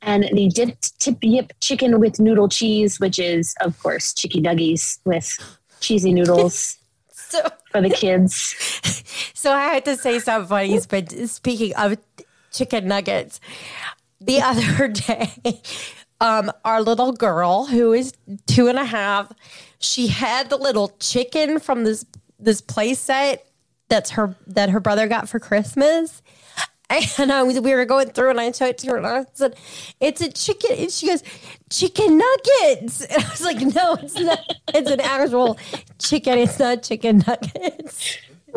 Speaker 5: And the dipped tip yip chicken with noodle cheese, which is of course chicky nuggies with cheesy noodles
Speaker 2: So,
Speaker 5: for the kids.
Speaker 2: so I had to say something funny. But speaking of chicken nuggets, the other day, um, our little girl who is two and a half, she had the little chicken from this this play set that's her that her brother got for Christmas. And I was, we were going through, and I showed it to her, and I said, "It's a chicken." And she goes, "Chicken nuggets." And I was like, "No, it's not. It's an actual chicken. It's not chicken nuggets."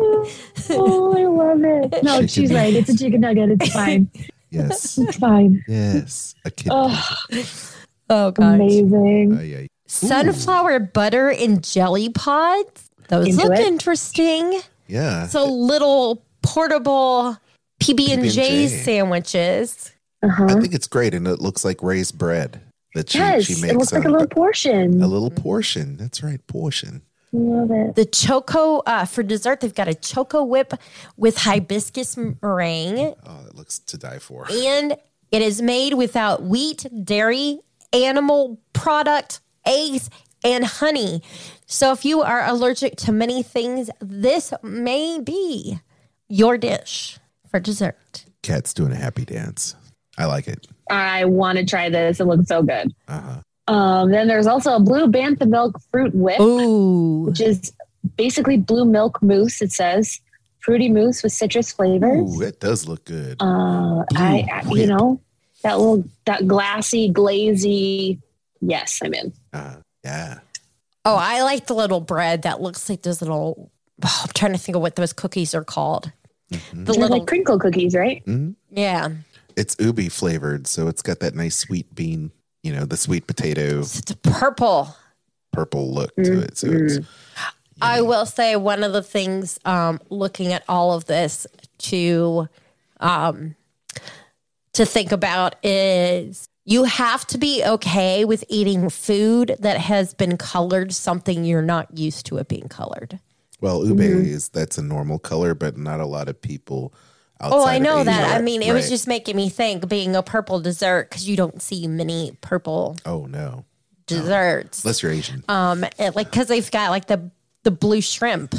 Speaker 5: oh, I love it. No,
Speaker 1: Chicken
Speaker 5: she's right. It's a chicken nugget. It's fine.
Speaker 1: Yes.
Speaker 5: It's fine.
Speaker 1: yes. A kid.
Speaker 5: Oh,
Speaker 2: Oh gosh.
Speaker 5: amazing.
Speaker 1: Ay, ay.
Speaker 2: Sunflower butter and jelly pods. Those
Speaker 5: Into
Speaker 2: look
Speaker 5: it.
Speaker 2: interesting.
Speaker 1: Yeah.
Speaker 2: So little portable PB and J sandwiches.
Speaker 5: Uh-huh.
Speaker 1: I think it's great, and it looks like raised bread that she,
Speaker 5: Yes,
Speaker 1: she
Speaker 5: it looks like a
Speaker 1: on-
Speaker 5: little portion.
Speaker 1: a little portion. That's right, portion.
Speaker 5: Love it.
Speaker 2: The choco uh, for dessert, they've got a choco whip with hibiscus meringue,
Speaker 1: Oh, it looks to die for.
Speaker 2: and it is made without wheat, dairy, animal product, eggs, and honey. So if you are allergic to many things, this may be your dish for dessert.
Speaker 1: Cat's doing a happy dance. I like it.
Speaker 5: I want to try this. It looks so good.
Speaker 1: Uh huh.
Speaker 5: Um, then there's also a blue bantha milk fruit whip,
Speaker 2: Ooh.
Speaker 5: which is basically blue milk mousse. It says fruity mousse with citrus flavors.
Speaker 1: Ooh, it does look good.
Speaker 5: Uh, I, I, you know, that little that glassy, glazy Yes, I'm in.
Speaker 1: Uh, yeah.
Speaker 2: Oh, I like the little bread that looks like those little. Oh, I'm trying to think of what those cookies are called. The
Speaker 5: They're
Speaker 2: little,
Speaker 5: like crinkle cookies, right?
Speaker 2: yeah,
Speaker 1: It's ube flavored, so it's got that nice sweet bean, you know, the sweet potato
Speaker 2: it's a purple.
Speaker 1: purple look to it. So it's
Speaker 2: I will say one of the things um, looking at all of this to um, to think about is you have to be okay with eating food that has been colored something you're not used to it being colored.
Speaker 1: Well, ube is that's a normal color, but not a lot of people outside.
Speaker 2: Oh, I know that. I mean, it was just making me think being a purple dessert because you don't see many purple
Speaker 1: Oh no,
Speaker 2: desserts.
Speaker 1: unless you're Asian.
Speaker 2: Um, it, like because they've got like the the blue shrimp.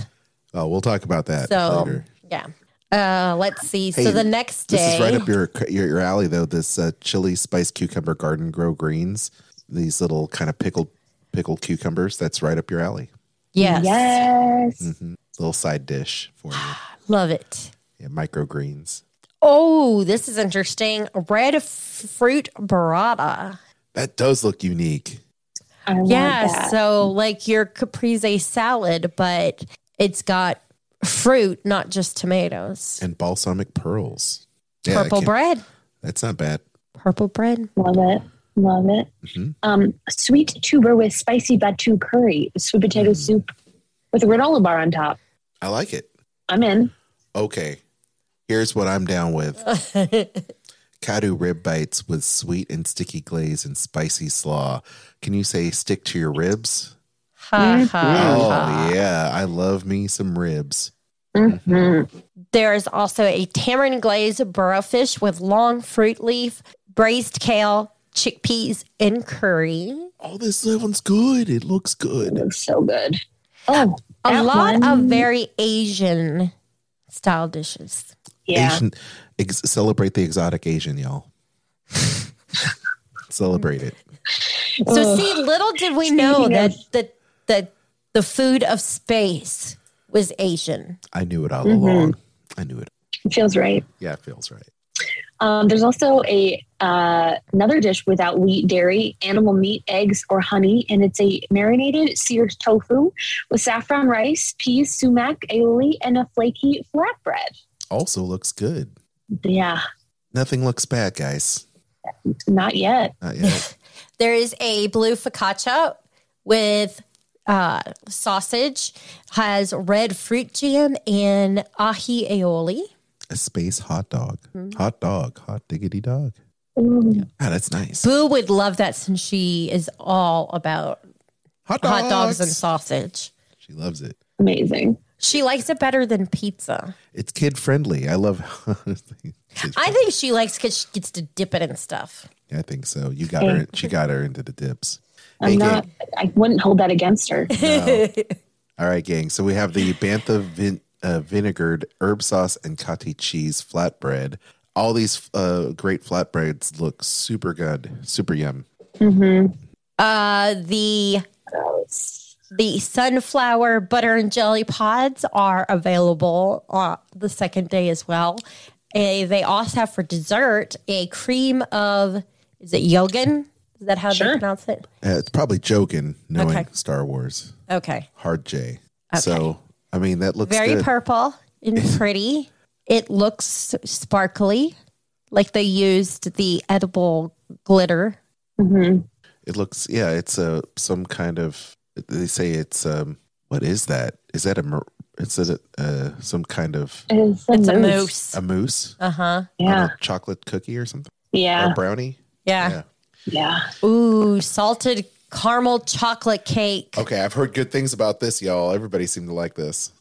Speaker 1: oh, we'll talk about that
Speaker 2: So
Speaker 1: later.
Speaker 2: yeah. Uh, let's see.
Speaker 1: Hey,
Speaker 2: so the next day,
Speaker 1: This is right up your your, your alley, though. This uh, chili spice cucumber garden grow greens. These little kind of pickled pickled cucumbers. That's right up your alley.
Speaker 2: Yes,
Speaker 5: Yes. Mm-hmm.
Speaker 1: Little side dish for you.
Speaker 2: love it.
Speaker 1: Yeah, microgreens.
Speaker 2: Oh, this is interesting. Red f- fruit burrata.
Speaker 1: That does look unique.
Speaker 5: I want
Speaker 2: Yeah,
Speaker 5: that.
Speaker 2: so like your caprese salad, but it's got fruit, not just tomatoes.
Speaker 1: And balsamic pearls. Yeah,
Speaker 2: Purple bread.
Speaker 1: That's not bad.
Speaker 2: Purple bread.
Speaker 5: Love it. Love it.
Speaker 1: Mhm.
Speaker 5: Um, sweet tuber with spicy Batuu curry, sweet potato soup with a granola bar on top.
Speaker 1: I like it.
Speaker 5: I'm in.
Speaker 1: Okay. Here's what I'm down with. Kadu rib bites with sweet and sticky glaze and spicy slaw. Can you say stick to your ribs?
Speaker 2: Ha, ha,
Speaker 1: Oh,
Speaker 2: ha.
Speaker 1: yeah. I love me some ribs.
Speaker 5: hmm
Speaker 2: There's also a tamarind glazed burrowfish with long fruit leaf, braised kale, chickpeas, and curry.
Speaker 1: Oh, this one's good. It looks
Speaker 5: It
Speaker 1: good.
Speaker 5: looks so good. Oh,
Speaker 2: A lot
Speaker 5: one.
Speaker 2: of very Asian style dishes.
Speaker 5: yeah.
Speaker 1: Asian, ex- celebrate the exotic Asian, y'all. celebrate it.
Speaker 2: So see, little did we know
Speaker 5: Speaking
Speaker 2: that
Speaker 5: of-
Speaker 2: the the the food of space was Asian.
Speaker 1: I knew it all
Speaker 5: Mm-hmm.
Speaker 1: along. I knew it.
Speaker 5: It feels right.
Speaker 1: Yeah, it feels right.
Speaker 5: Um, there's also a uh, another dish without wheat, dairy, animal meat, eggs, or honey, and it's a marinated seared tofu with saffron rice, peas, sumac, aioli, and a flaky flatbread.
Speaker 1: Also looks good.
Speaker 5: Yeah,
Speaker 1: Nothing looks bad, guys.
Speaker 5: not yet.
Speaker 1: Not yet.
Speaker 2: There is a blue focaccia with uh, sausage, has red fruit jam and ahi aioli.
Speaker 1: A space hot dog.
Speaker 2: Mm-hmm.
Speaker 1: Hot dog. Hot diggity dog.
Speaker 5: Ooh.
Speaker 1: Ah, that's nice.
Speaker 2: Boo would love that since she is all about
Speaker 1: Hot
Speaker 2: hot dogs and sausage.
Speaker 1: She loves it.
Speaker 5: Amazing.
Speaker 2: She likes it better than pizza.
Speaker 1: It's kid friendly. I love.
Speaker 2: I think she likes because she gets to dip it in stuff.
Speaker 1: I think so. You got her. She got her into the dips.
Speaker 5: I'm
Speaker 1: Hey,
Speaker 5: not. I wouldn't hold that against her.
Speaker 1: No. All right, gang. So we have the bantha vin- uh, vinegared herb sauce and kati cheese flatbread. All these uh, great flatbreads look super good, super yum.
Speaker 2: Uh, the the sunflower butter and jelly pods are available on the second day as well. And they also have for dessert a cream of is it yogan? Is that how they pronounce it?
Speaker 1: Uh, it's probably jogan, knowing
Speaker 2: Okay.
Speaker 1: Star Wars.
Speaker 2: Okay.
Speaker 1: Hard J. So I mean, that looks
Speaker 2: Very
Speaker 1: good.
Speaker 2: purple and pretty. It looks sparkly, like they used the edible glitter.
Speaker 5: hmm
Speaker 1: It looks, yeah, it's a some kind of. They say it's um. What is that? Is that a? mer- Is it a, uh, some kind of
Speaker 5: It's a
Speaker 2: It's a
Speaker 5: moose.
Speaker 2: moose.
Speaker 1: a mousse?
Speaker 2: Uh huh.
Speaker 5: Yeah.
Speaker 1: a chocolate cookie or something?
Speaker 5: Yeah.
Speaker 1: Or brownie?
Speaker 2: Yeah.
Speaker 5: Yeah.
Speaker 2: Ooh, salted caramel chocolate cake.
Speaker 1: Okay, I've heard good things about this, y'all. Everybody seemed to like this.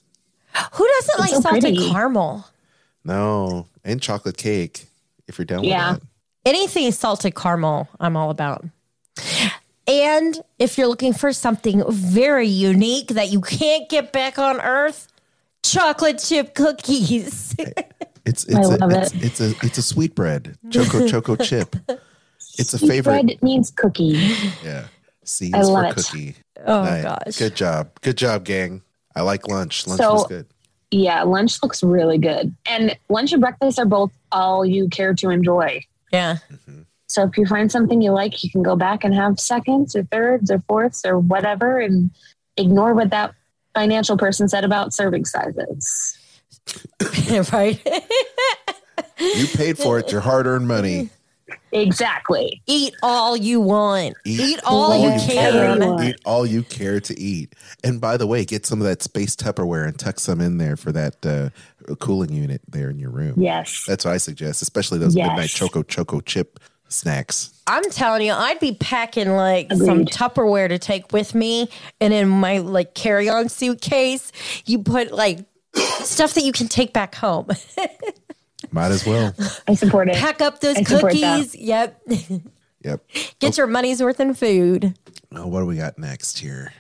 Speaker 2: Who doesn't like
Speaker 5: so
Speaker 2: salted
Speaker 5: pretty.
Speaker 2: caramel?
Speaker 1: No, and chocolate cake. If you're down
Speaker 5: Yeah.
Speaker 1: with that.
Speaker 2: Anything salted caramel, I'm all about. And if you're looking for something very unique that you can't get back on Earth, chocolate chip cookies.
Speaker 1: It's
Speaker 5: I
Speaker 1: it's a,
Speaker 5: love
Speaker 1: it's,
Speaker 5: it.
Speaker 1: it's a it's a sweetbread. Choco choco chip. It's a favorite.
Speaker 5: Bread means cookie.
Speaker 1: Yeah. C's
Speaker 5: I
Speaker 1: for
Speaker 5: love it.
Speaker 1: cookie.
Speaker 2: oh
Speaker 1: Nice.
Speaker 2: gosh.
Speaker 1: Good job. Good job, gang. I like lunch. Lunch
Speaker 5: So-
Speaker 1: was good.
Speaker 5: Yeah, lunch looks really good. And lunch and breakfast are both all you care to enjoy.
Speaker 2: Yeah. Mm-hmm.
Speaker 5: So if you find something you like, you can go back and have seconds or thirds or fourths or whatever and ignore what that financial person said about serving sizes.
Speaker 2: right?
Speaker 1: You paid for it, your hard earned money.
Speaker 5: Exactly.
Speaker 2: Eat all you want. Eat, all,
Speaker 5: all
Speaker 2: you
Speaker 5: you
Speaker 2: can.
Speaker 5: can.
Speaker 1: Eat all you care to eat. And by the way, get some of that space Tupperware and tuck some in there for that uh, cooling unit there in your room.
Speaker 5: Yes.
Speaker 1: That's what I suggest, especially those
Speaker 5: Yes.
Speaker 1: midnight choco choco chip snacks.
Speaker 2: I'm telling you, I'd be packing like some Tupperware to take with me, and in my like carry-on suitcase, you put like stuff that you can take back home.
Speaker 1: Might as well.
Speaker 5: I support it.
Speaker 2: Pack up those
Speaker 5: I
Speaker 2: cookies. Yep.
Speaker 1: Yep.
Speaker 2: Get your money's worth in food.
Speaker 1: Oh, what do we got next here?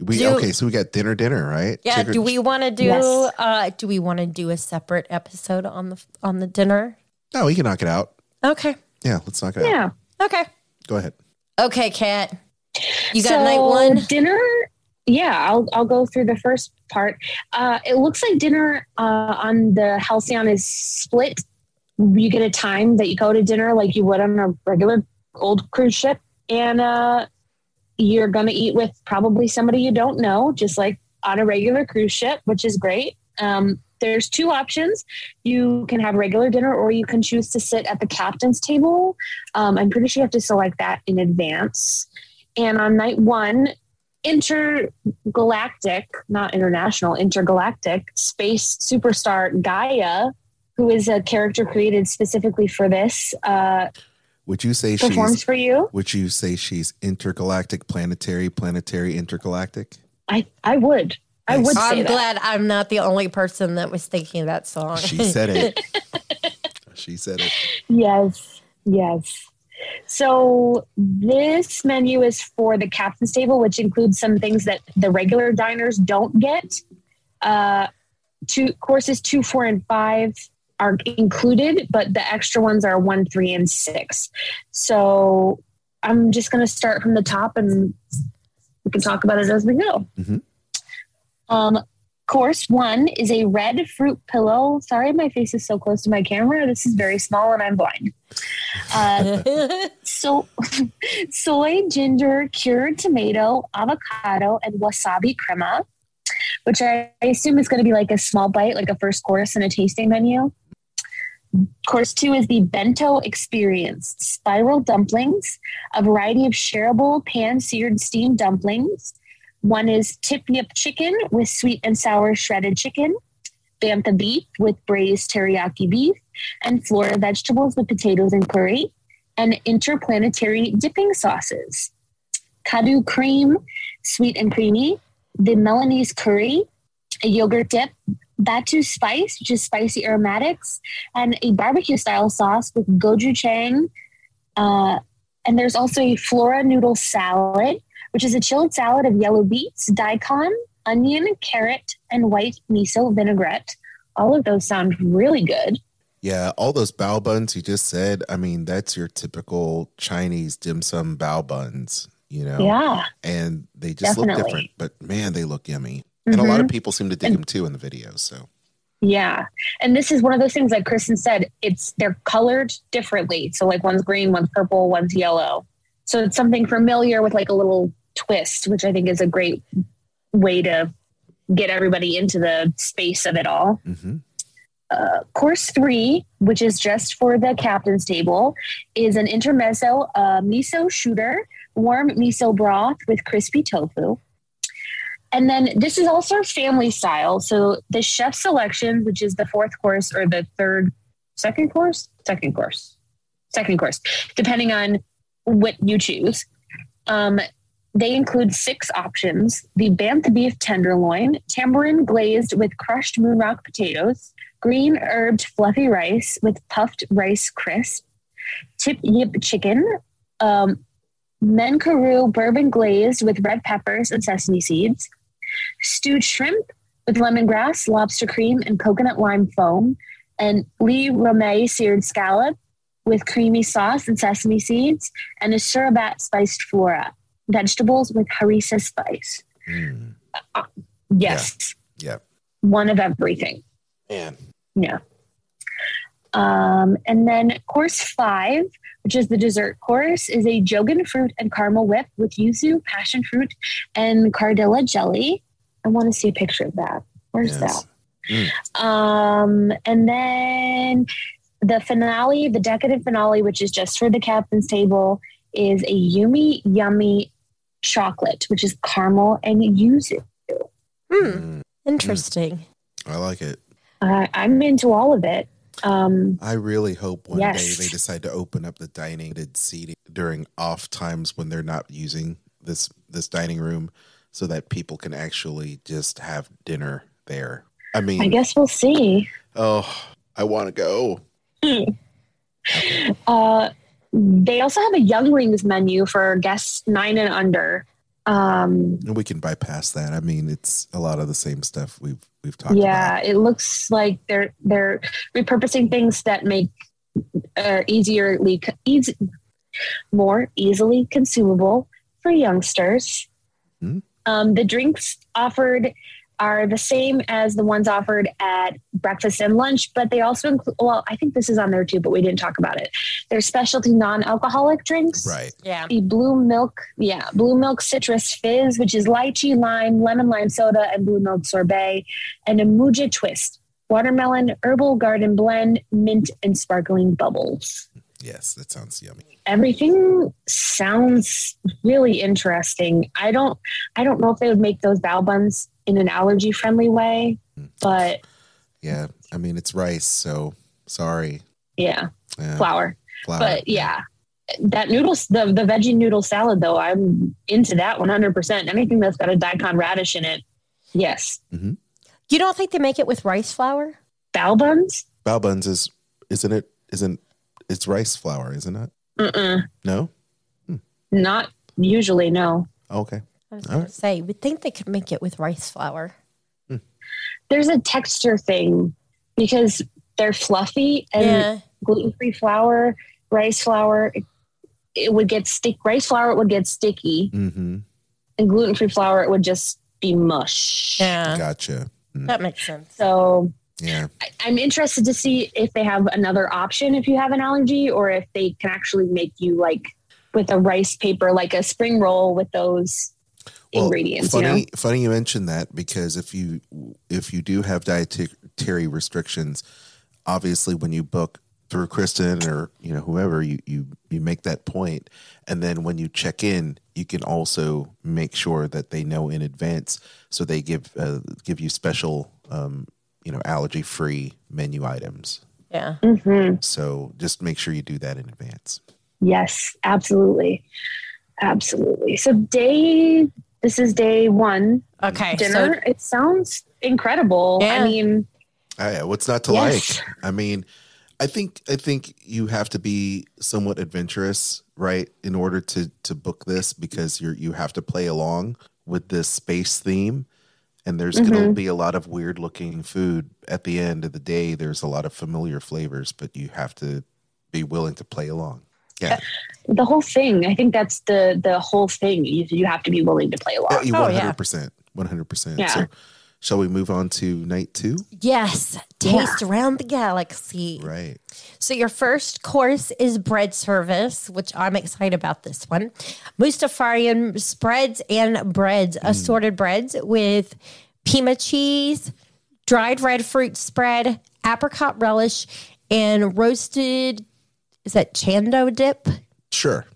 Speaker 1: We
Speaker 2: Do-
Speaker 1: okay, so we got dinner, dinner, right?
Speaker 2: Yeah.
Speaker 1: Chicken-
Speaker 2: do we want to do?
Speaker 5: Yes.
Speaker 2: Uh, do we want to do a separate episode on the on the dinner?
Speaker 1: No, we can knock it out.
Speaker 2: Okay.
Speaker 1: Yeah, let's knock it out.
Speaker 5: Yeah.
Speaker 2: Okay.
Speaker 1: Go ahead.
Speaker 2: Okay, Kat. You got
Speaker 5: so
Speaker 2: night one.
Speaker 5: dinner. Yeah, I'll I'll go through the first part. Uh, it looks like dinner uh, on the Halcyon is split. You get a time that you go to dinner like you would on a regular old cruise ship, and uh, you're gonna eat with probably somebody you don't know, just like on a regular cruise ship, which is great. Um, there's two options. You can have regular dinner, or you can choose to sit at the captain's table. Um, I'm pretty sure you have to select that in advance. And on night one, intergalactic, not international, intergalactic space superstar Gaia, who is a character created specifically for this, uh,
Speaker 1: Would you say she
Speaker 5: performs
Speaker 1: she's
Speaker 5: for you.
Speaker 1: would you say she's intergalactic, planetary, planetary, intergalactic?
Speaker 5: I, I would. I
Speaker 1: Nice.
Speaker 5: would say
Speaker 2: I'm
Speaker 5: that.
Speaker 2: glad I'm not the only person that was thinking that song.
Speaker 1: She said it. she said it.
Speaker 5: Yes, yes. So this menu is for the captain's table, which includes some things that the regular diners don't get. Uh, two courses two, four, and five are included, but the extra ones are one, three, and six. So I'm just going to start from the top, and we can talk about it as we go.
Speaker 1: Mhm.
Speaker 5: Um, course one is a red fruit pillow. Sorry, my face is so close to my camera. This is very small, and I'm blind. Uh, so soy, ginger, cured tomato, avocado, and wasabi crema, which I, assume is going to be like a small bite, like a first course in a tasting menu. Course two is the bento experience spiral dumplings, a variety of shareable pan seared steamed dumplings. One is tip yip chicken with sweet and sour shredded chicken, bantha beef with braised teriyaki beef, and flora vegetables with potatoes and curry, and interplanetary dipping sauces. Kadu cream, sweet and creamy, the Melanese curry, a yogurt dip, Batuu spice, which is spicy aromatics, and a barbecue style sauce with gochujang. Uh, and there's also a flora noodle salad, which is a chilled salad of yellow beets, daikon, onion, carrot, and white miso vinaigrette. All of those sound really good.
Speaker 1: Yeah, all those bao buns you just said. I mean, that's your typical Chinese dim sum bao buns, you know?
Speaker 5: Yeah.
Speaker 1: And they just look different, but man, they look yummy. And a lot
Speaker 5: Mhm.
Speaker 1: of people seem to dig them too in the videos. So,
Speaker 5: Yeah. And this is one of those things like Kristen said, it's they're colored differently. So like one's green, one's purple, one's yellow. So it's something familiar with like a little twist, which I think is a great way to get everybody into the space of it all.
Speaker 1: mhm.
Speaker 5: Uh, course three, which is just for the captain's table, is an intermezzo uh, miso shooter, warm miso broth with crispy tofu. And then this is also family style. So the chef selection, which is the fourth course or the third, second course, second course, second course, depending on what you choose. Um, they include six options: the bantha beef tenderloin, tamarind glazed with crushed moon rock potatoes, green herbed fluffy rice with puffed rice crisp, tip yip chicken, um, menkaru bourbon glazed with red peppers and sesame seeds, stewed shrimp with lemongrass, lobster cream, and coconut lime foam, and Lee Romay seared scallop with creamy sauce and sesame seeds, and a surabat spiced flora, vegetables with harissa spice.
Speaker 1: Mm,
Speaker 5: Yes,
Speaker 1: yeah.
Speaker 5: one of everything.
Speaker 1: Man.
Speaker 5: Yeah. Um, and then course five, which is the dessert course, is a jogan fruit and caramel whip with yuzu, passion fruit, and cardilla jelly. I want to see a picture of that. Where's
Speaker 1: Yes.
Speaker 5: that? Um, and then the finale, the decadent finale, which is just for the captain's table, is a yummy, yummy chocolate, which is caramel and yuzu.
Speaker 2: Hmm.
Speaker 1: Mm,
Speaker 2: Interesting.
Speaker 1: I like it.
Speaker 5: Uh, I'm into all of it. Um,
Speaker 1: I really hope one
Speaker 5: Yes.
Speaker 1: day they decide to open up the dining seating during off times when they're not using this this dining room, so that people can actually just have dinner there. I mean,
Speaker 5: I guess we'll see.
Speaker 1: oh, I want to go.
Speaker 5: Uh, they also have a younglings menu for guests nine and under. Um,
Speaker 1: And we can bypass that. I mean, it's a lot of the same stuff we've we've talked
Speaker 5: yeah,
Speaker 1: about.
Speaker 5: it looks like they're they're repurposing things that make uh, easierly easy, more easily consumable for youngsters.
Speaker 1: Hmm.
Speaker 5: Um, the drinks offered are the same as the ones offered at breakfast and lunch, but they also include. Well, I think this is on there too, but we didn't talk about it. They're specialty non-alcoholic drinks
Speaker 1: Right.
Speaker 2: Yeah.
Speaker 5: the blue milk, yeah, blue milk citrus fizz, which is lychee, lime, lemon lime soda, and blue milk sorbet, and a muja twist, watermelon, herbal garden blend, mint, and sparkling bubbles.
Speaker 1: Yes, that sounds yummy.
Speaker 5: Everything sounds really interesting. I don't, I don't know if they would make those bao buns in an allergy friendly way, hmm. but
Speaker 1: Yeah, I mean it's rice, so sorry.
Speaker 5: yeah,
Speaker 1: Yeah,
Speaker 5: flour.
Speaker 1: flour.
Speaker 5: But yeah, that noodles, the the veggie noodle salad though, I'm into that 100. percent Anything that's got a daikon radish in it, yes. Mm-hmm.
Speaker 2: You don't think they make it with rice flour?
Speaker 5: Bao buns,
Speaker 1: bao buns is isn't it? Isn't it's rice flour? Isn't it?
Speaker 5: Mm-mm,
Speaker 1: No. Hmm.
Speaker 5: not usually. No,
Speaker 1: okay.
Speaker 2: I was going
Speaker 1: right.
Speaker 2: to say, we'd think they could make it with rice flour.
Speaker 5: there's a texture thing because they're fluffy and
Speaker 2: yeah.
Speaker 5: gluten free flour, rice flour. It, it would get stick. Rice flour it would get sticky,
Speaker 1: Mm-hmm.
Speaker 5: and gluten free flour it would just be mush.
Speaker 2: Yeah.
Speaker 1: Gotcha.
Speaker 2: That makes sense.
Speaker 5: So
Speaker 1: Yeah.
Speaker 5: I- I'm interested to see if they have another option if you have an allergy, or if they can actually make you like with a rice paper, like a spring roll with those ingredients.
Speaker 1: Funny,
Speaker 5: You know,
Speaker 1: funny you mentioned that because if you if you do have dietary restrictions, obviously when you book through Kristen or you know whoever you you you make that point, and then when you check in, you can also make sure that they know in advance, so they give uh, give you special um, you know allergy free menu items.
Speaker 2: Yeah.
Speaker 5: hmm
Speaker 1: So just make sure you do that in advance.
Speaker 5: yes, absolutely, absolutely. So day, this is day one
Speaker 2: Okay.
Speaker 5: dinner. it sounds incredible.
Speaker 2: Yeah.
Speaker 5: I mean,
Speaker 1: Oh, yeah, what's not to
Speaker 5: Yes.
Speaker 1: like? I mean, I think I think you have to be somewhat adventurous, right, in order to to book this because you're you have to play along with this space theme, and there's going to mm-hmm. be a lot of weird looking food at the end of the day. There's a lot of familiar flavors, but you have to be willing to play along. Yeah,
Speaker 5: the whole thing. I think that's the the whole thing. You, you have to be willing to play along.
Speaker 1: one
Speaker 2: Oh, yeah.
Speaker 1: hundred percent, one hundred percent.
Speaker 5: Yeah.
Speaker 1: So, shall we move on to night two?
Speaker 2: yes. Taste around the galaxy.
Speaker 1: Right.
Speaker 2: So your first course is bread service, which I'm excited about this one. Mustafarian spreads and breads, mm. assorted breads with pima cheese, dried red fruit spread, apricot relish, and roasted is that chando dip?
Speaker 1: Sure.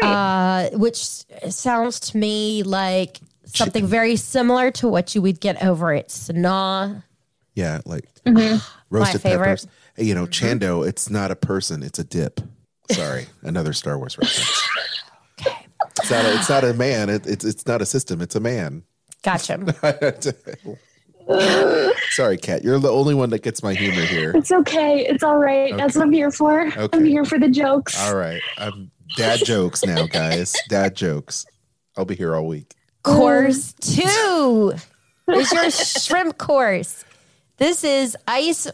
Speaker 2: Uh, which sounds to me like something very similar to what you would get over at Sanaa.
Speaker 1: Yeah, like
Speaker 5: Mm-hmm.
Speaker 1: roasted
Speaker 2: My favorite.
Speaker 1: peppers. Hey, you know, Chando, it's not a person, it's a dip. Sorry, another Star Wars reference. It's not a, it's not a man, it, it's it's not a system, it's a man.
Speaker 2: Gotcha.
Speaker 1: Sorry, Kat, you're the only one that gets my humor here.
Speaker 5: It's okay. It's all right. That's what I'm here for. I'm here for the jokes.
Speaker 1: All right, I'm dad jokes now, guys. Dad jokes. I'll be here all week.
Speaker 2: Course two is your shrimp course. This is ice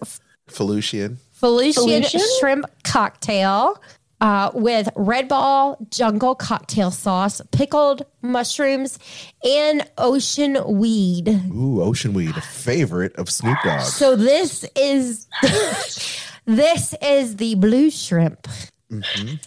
Speaker 1: Felucian.
Speaker 2: Felician
Speaker 5: Felician?
Speaker 2: shrimp cocktail uh, with Red Ball jungle cocktail sauce, pickled mushrooms, and ocean weed.
Speaker 1: Ooh, ocean weed, a favorite of Snoop Dogg.
Speaker 2: So this is this is the blue shrimp.
Speaker 5: Mhm.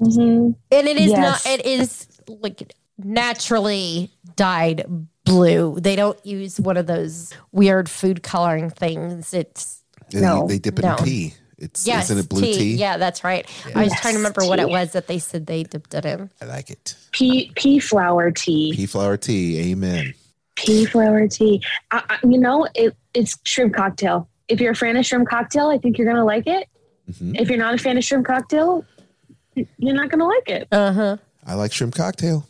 Speaker 2: And it is
Speaker 5: Yes.
Speaker 2: not, it is like naturally dyed blue. They don't use one of those weird food coloring things. It's,
Speaker 1: They-
Speaker 5: No,
Speaker 1: they dip it
Speaker 2: no.
Speaker 1: in tea. It's
Speaker 2: yes,
Speaker 1: isn't it blue tea?
Speaker 2: Yeah, that's right. I was trying to
Speaker 5: Yes,
Speaker 2: remember what it was that they said they dipped it in.
Speaker 1: I like it.
Speaker 5: Pea pea flower tea.
Speaker 1: Pea flower tea. Amen.
Speaker 5: Pea flower tea. I, I, you know, it, it's shrimp cocktail. If you're a fan of shrimp cocktail, I think you're gonna like it.
Speaker 1: Mhm.
Speaker 5: If you're not a fan of shrimp cocktail, you're not gonna like it.
Speaker 2: Uh huh.
Speaker 1: I like shrimp cocktail.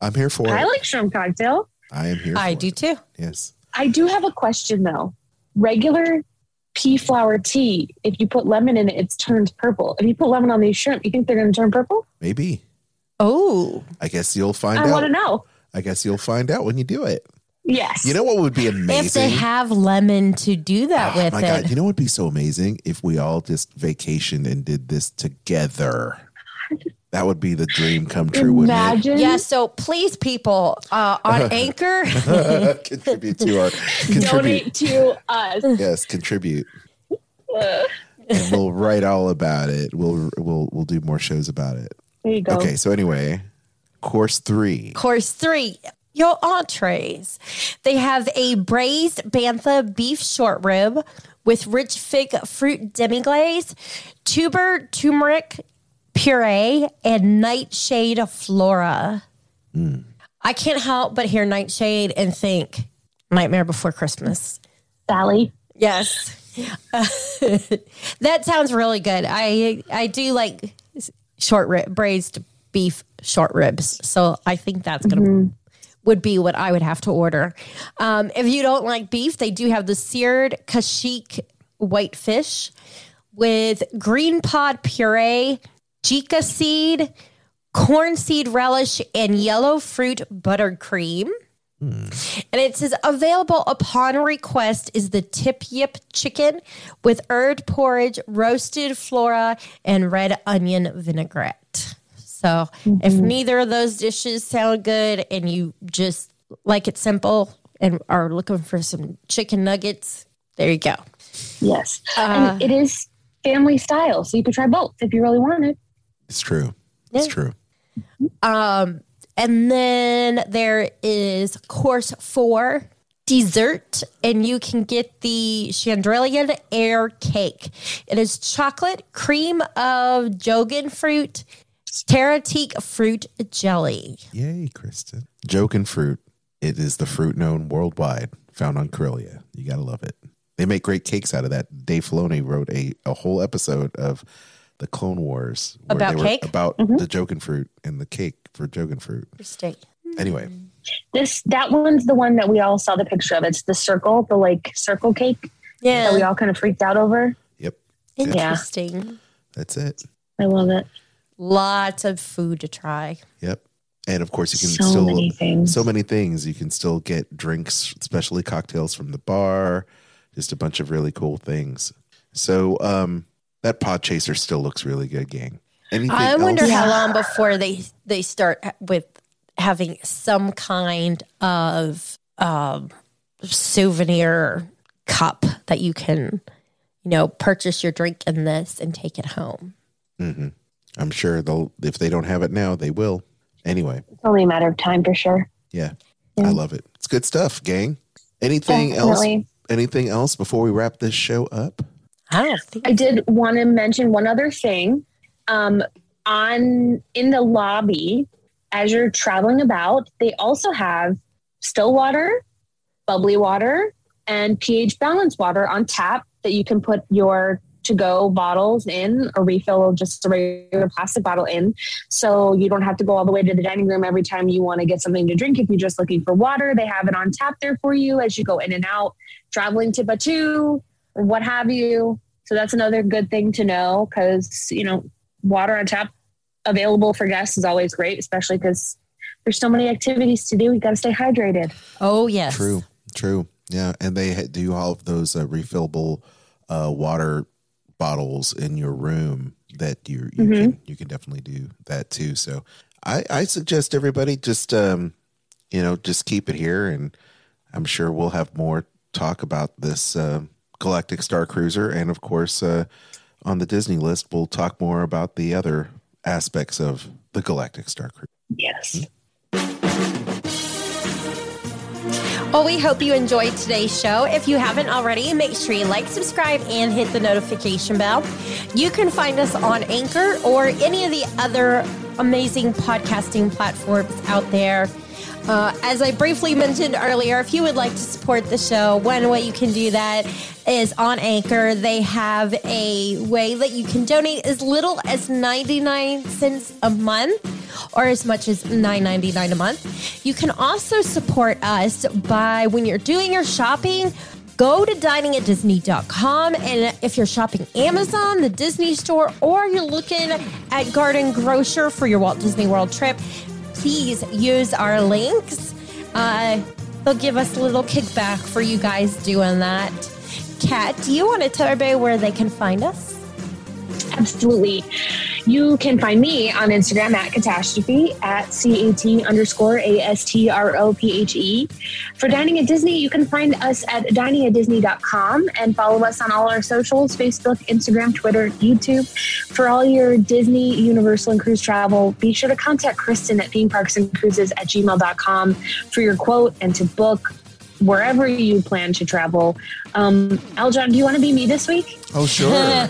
Speaker 1: I'm here for
Speaker 5: I
Speaker 1: it.
Speaker 5: I like shrimp cocktail.
Speaker 1: I am here.
Speaker 2: I
Speaker 1: for
Speaker 2: do
Speaker 1: it.
Speaker 2: too.
Speaker 1: Yes.
Speaker 5: I do have a question though. Regular pea flower tea, if you put lemon in it, it turns purple. If you put lemon on these shrimp, you think they're gonna turn purple?
Speaker 1: Maybe.
Speaker 2: Oh,
Speaker 1: I guess you'll find
Speaker 5: I
Speaker 1: out.
Speaker 5: I want to know.
Speaker 1: I guess you'll find out when you do it.
Speaker 5: Yes.
Speaker 1: You know what would be amazing?
Speaker 2: if they have lemon to do that
Speaker 1: Oh
Speaker 2: with
Speaker 1: my
Speaker 2: it.
Speaker 1: god! You know what would be so amazing if we all just vacationed and did this together. That would be the dream come true, wouldn't
Speaker 5: Imagine.
Speaker 2: Yeah, so please, people uh, on Anchor,
Speaker 1: contribute to our contribute.
Speaker 5: Donate to us.
Speaker 1: Yes, contribute. and we'll write all about it. We'll we'll we'll do more shows about it.
Speaker 5: There you go.
Speaker 1: Okay, so anyway, course three.
Speaker 2: course three, your entrees. They have a braised bantha beef short rib with rich fig fruit demi-glaze, tuber turmeric puree, and nightshade flora. I can't help but hear nightshade and think Nightmare Before Christmas.
Speaker 5: Sally.
Speaker 2: Yes. that sounds really good. I I do like short rib braised beef short ribs. So I think that's going to would be what I would have to order. Um, if you don't like beef, they do have the seared Kashyyyk white fish with green pod puree, chica seed, corn seed relish, and yellow fruit buttercream. And it says available upon request is the tip yip chicken with herb porridge, roasted flora, and red onion vinaigrette. So if neither of those dishes sound good and you just like it simple and are looking for some chicken nuggets, there you go.
Speaker 5: Yes.
Speaker 2: Uh,
Speaker 5: and it is family style, so you could try both if you really want it.
Speaker 1: It's true. It's
Speaker 2: Yeah.
Speaker 1: true.
Speaker 2: Um, and then there is course four dessert, and you can get the Chandrilian air cake. It is chocolate, cream of jogan fruit, Taratique fruit jelly.
Speaker 1: Yay, Kristen. Jogan fruit. It is the fruit known worldwide, found on Corellia. You gotta love it. They make great cakes out of that. Dave Filoni wrote a, a whole episode of the Clone Wars where
Speaker 2: About
Speaker 1: they were
Speaker 2: cake?
Speaker 1: about the jogan fruit and the cake for jogan fruit.
Speaker 2: Interesting.
Speaker 1: Anyway,
Speaker 5: This that one's the one that we all saw the picture of. It's the circle, the like circle cake that we all kind of freaked out over.
Speaker 1: yep,
Speaker 2: Interesting.
Speaker 1: that's it.
Speaker 5: I love it.
Speaker 2: Lots of food to try.
Speaker 1: Yep. And of course, you can
Speaker 5: So
Speaker 1: still
Speaker 5: many things.
Speaker 1: so many things. You can still get drinks, especially cocktails from the bar. Just a bunch of really cool things. So um, that pod chaser still looks really good, gang. Anything
Speaker 2: I wonder
Speaker 1: else?
Speaker 2: how long before they they start with having some kind of um, souvenir cup that you can, you know, purchase your drink in this and take it home.
Speaker 1: Mhm. I'm sure they'll. If they don't have it now, they will. Anyway,
Speaker 5: It's only a matter of time for sure.
Speaker 1: yeah, I love it. It's good stuff, gang. Anything
Speaker 5: Definitely.
Speaker 1: else? Anything else before we wrap this show up?
Speaker 2: I don't think
Speaker 5: I did want to mention one other thing. Um, on in the lobby, as you're traveling about, they also have still water, bubbly water, and pH balanced water on tap that you can put your to go bottles in or refill just a regular plastic bottle in. So you don't have to go all the way to the dining room every time you want to get something to drink. If you're just looking for water, they have it on tap there for you as you go in and out, traveling to Batuu or what have you. So that's another good thing to know because, you know, water on tap available for guests is always great, especially because there's so many activities to do. You got to stay hydrated.
Speaker 2: Oh yes.
Speaker 1: True, true. Yeah, and they do all of those uh, refillable uh, water bottles in your room that you you can you can definitely do that too. So I I suggest everybody just um you know just keep it here, and I'm sure we'll have more talk about this uh, Galactic Star Cruiser, and of course uh, on the Disney list, we'll talk more about the other aspects of the Galactic Star Cruiser.
Speaker 5: Yes.
Speaker 2: Well, we hope you enjoyed today's show. If you haven't already, make sure you like, subscribe, and hit the notification bell. You can find us on Anchor or any of the other amazing podcasting platforms out there. Uh, as I briefly mentioned earlier, if you would like to support the show, one way you can do that is on Anchor. They have a way that you can donate as little as 99 cents a month or as much as $9.99 a month. You can also support us by when you're doing your shopping, go to diningatdisney.com and if you're shopping Amazon, the Disney store, or you're looking at Garden Grocer for your Walt Disney World trip, please use our links. Uh, they'll give us a little kickback for you guys doing that. Kat, do you want to tell everybody where they can find us?
Speaker 5: Absolutely. You can find me on Instagram at catastrophe at C A T underscore A S T R O P H E. For Dining at Disney, you can find us at diningatdisney.com and follow us on all our socials Facebook, Instagram, Twitter, YouTube. For all your Disney, Universal, and cruise travel, be sure to contact Kristen at themeparksandcruises at gmail.com for your quote and to book wherever you plan to travel. Um, Aljon, do you want to be me this week?
Speaker 1: Oh, sure.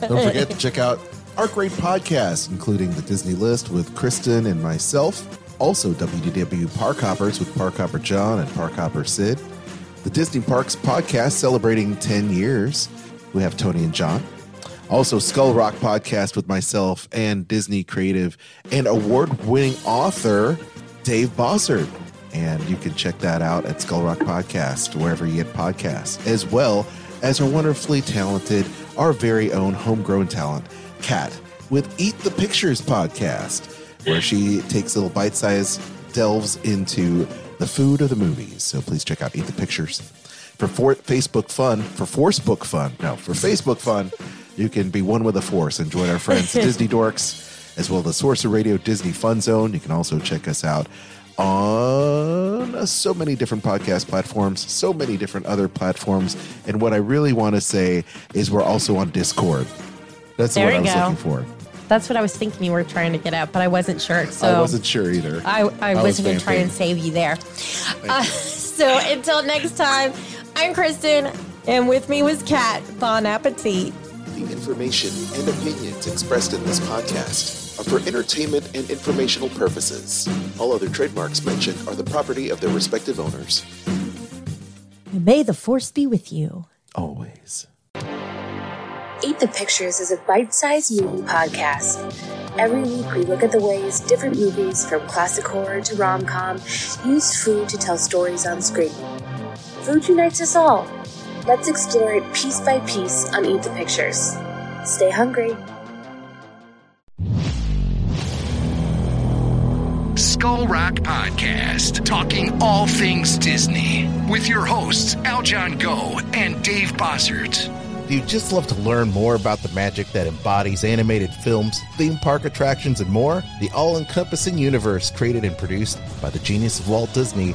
Speaker 1: Don't forget to check out our great podcast, including the Disney List with Kristen and myself. Also, WDW Park Hoppers with Park Hopper John and Park Hopper Sid. The Disney Parks podcast celebrating 10 years. We have Tony and John. Also, Skull Rock podcast with myself and Disney creative and award winning author Dave Bossert. And you can check that out at Skull Rock Podcast, wherever you get podcasts, as well as our wonderfully talented, our very own homegrown talent, Kat, with Eat the Pictures podcast, where she takes little bite sized delves into the food of the movies. So please check out Eat the Pictures. For for- Facebook fun, for Forcebook fun, no, for Facebook fun, you can be one with the Force and join our friends Disney Dorks, as well as the Source of Radio Disney Fun Zone. You can also check us out on so many different podcast platforms, so many different other platforms. And what I really want to say is we're also on Discord. That's
Speaker 2: There
Speaker 1: what I was
Speaker 2: go.
Speaker 1: looking for.
Speaker 2: That's what I was thinking you were trying to get at, but I wasn't sure. So
Speaker 1: I wasn't sure either.
Speaker 2: I, I,
Speaker 1: was
Speaker 2: wasn't going to try and save you there. Uh, so until next time, I'm Kristen, and with me was Kat. Bon appetit.
Speaker 1: The information and opinions expressed in this podcast are for entertainment and informational purposes. All other trademarks mentioned are the property of their respective owners.
Speaker 2: May the force be with you.
Speaker 1: Always.
Speaker 9: Eat the Pictures is a bite sized movie podcast. Every week, we look at the ways different movies, from classic horror to rom com, use food to tell stories on screen. Food unites us all. Let's explore it piece by piece on Eat the Pictures. Stay hungry.
Speaker 10: Skull Rock Podcast, talking all things Disney, with your hosts Aljon Go and Dave Bossert.
Speaker 11: Do you just love to learn more about the magic that embodies animated films, theme park attractions, and more? The all encompassing universe created and produced by the genius of Walt Disney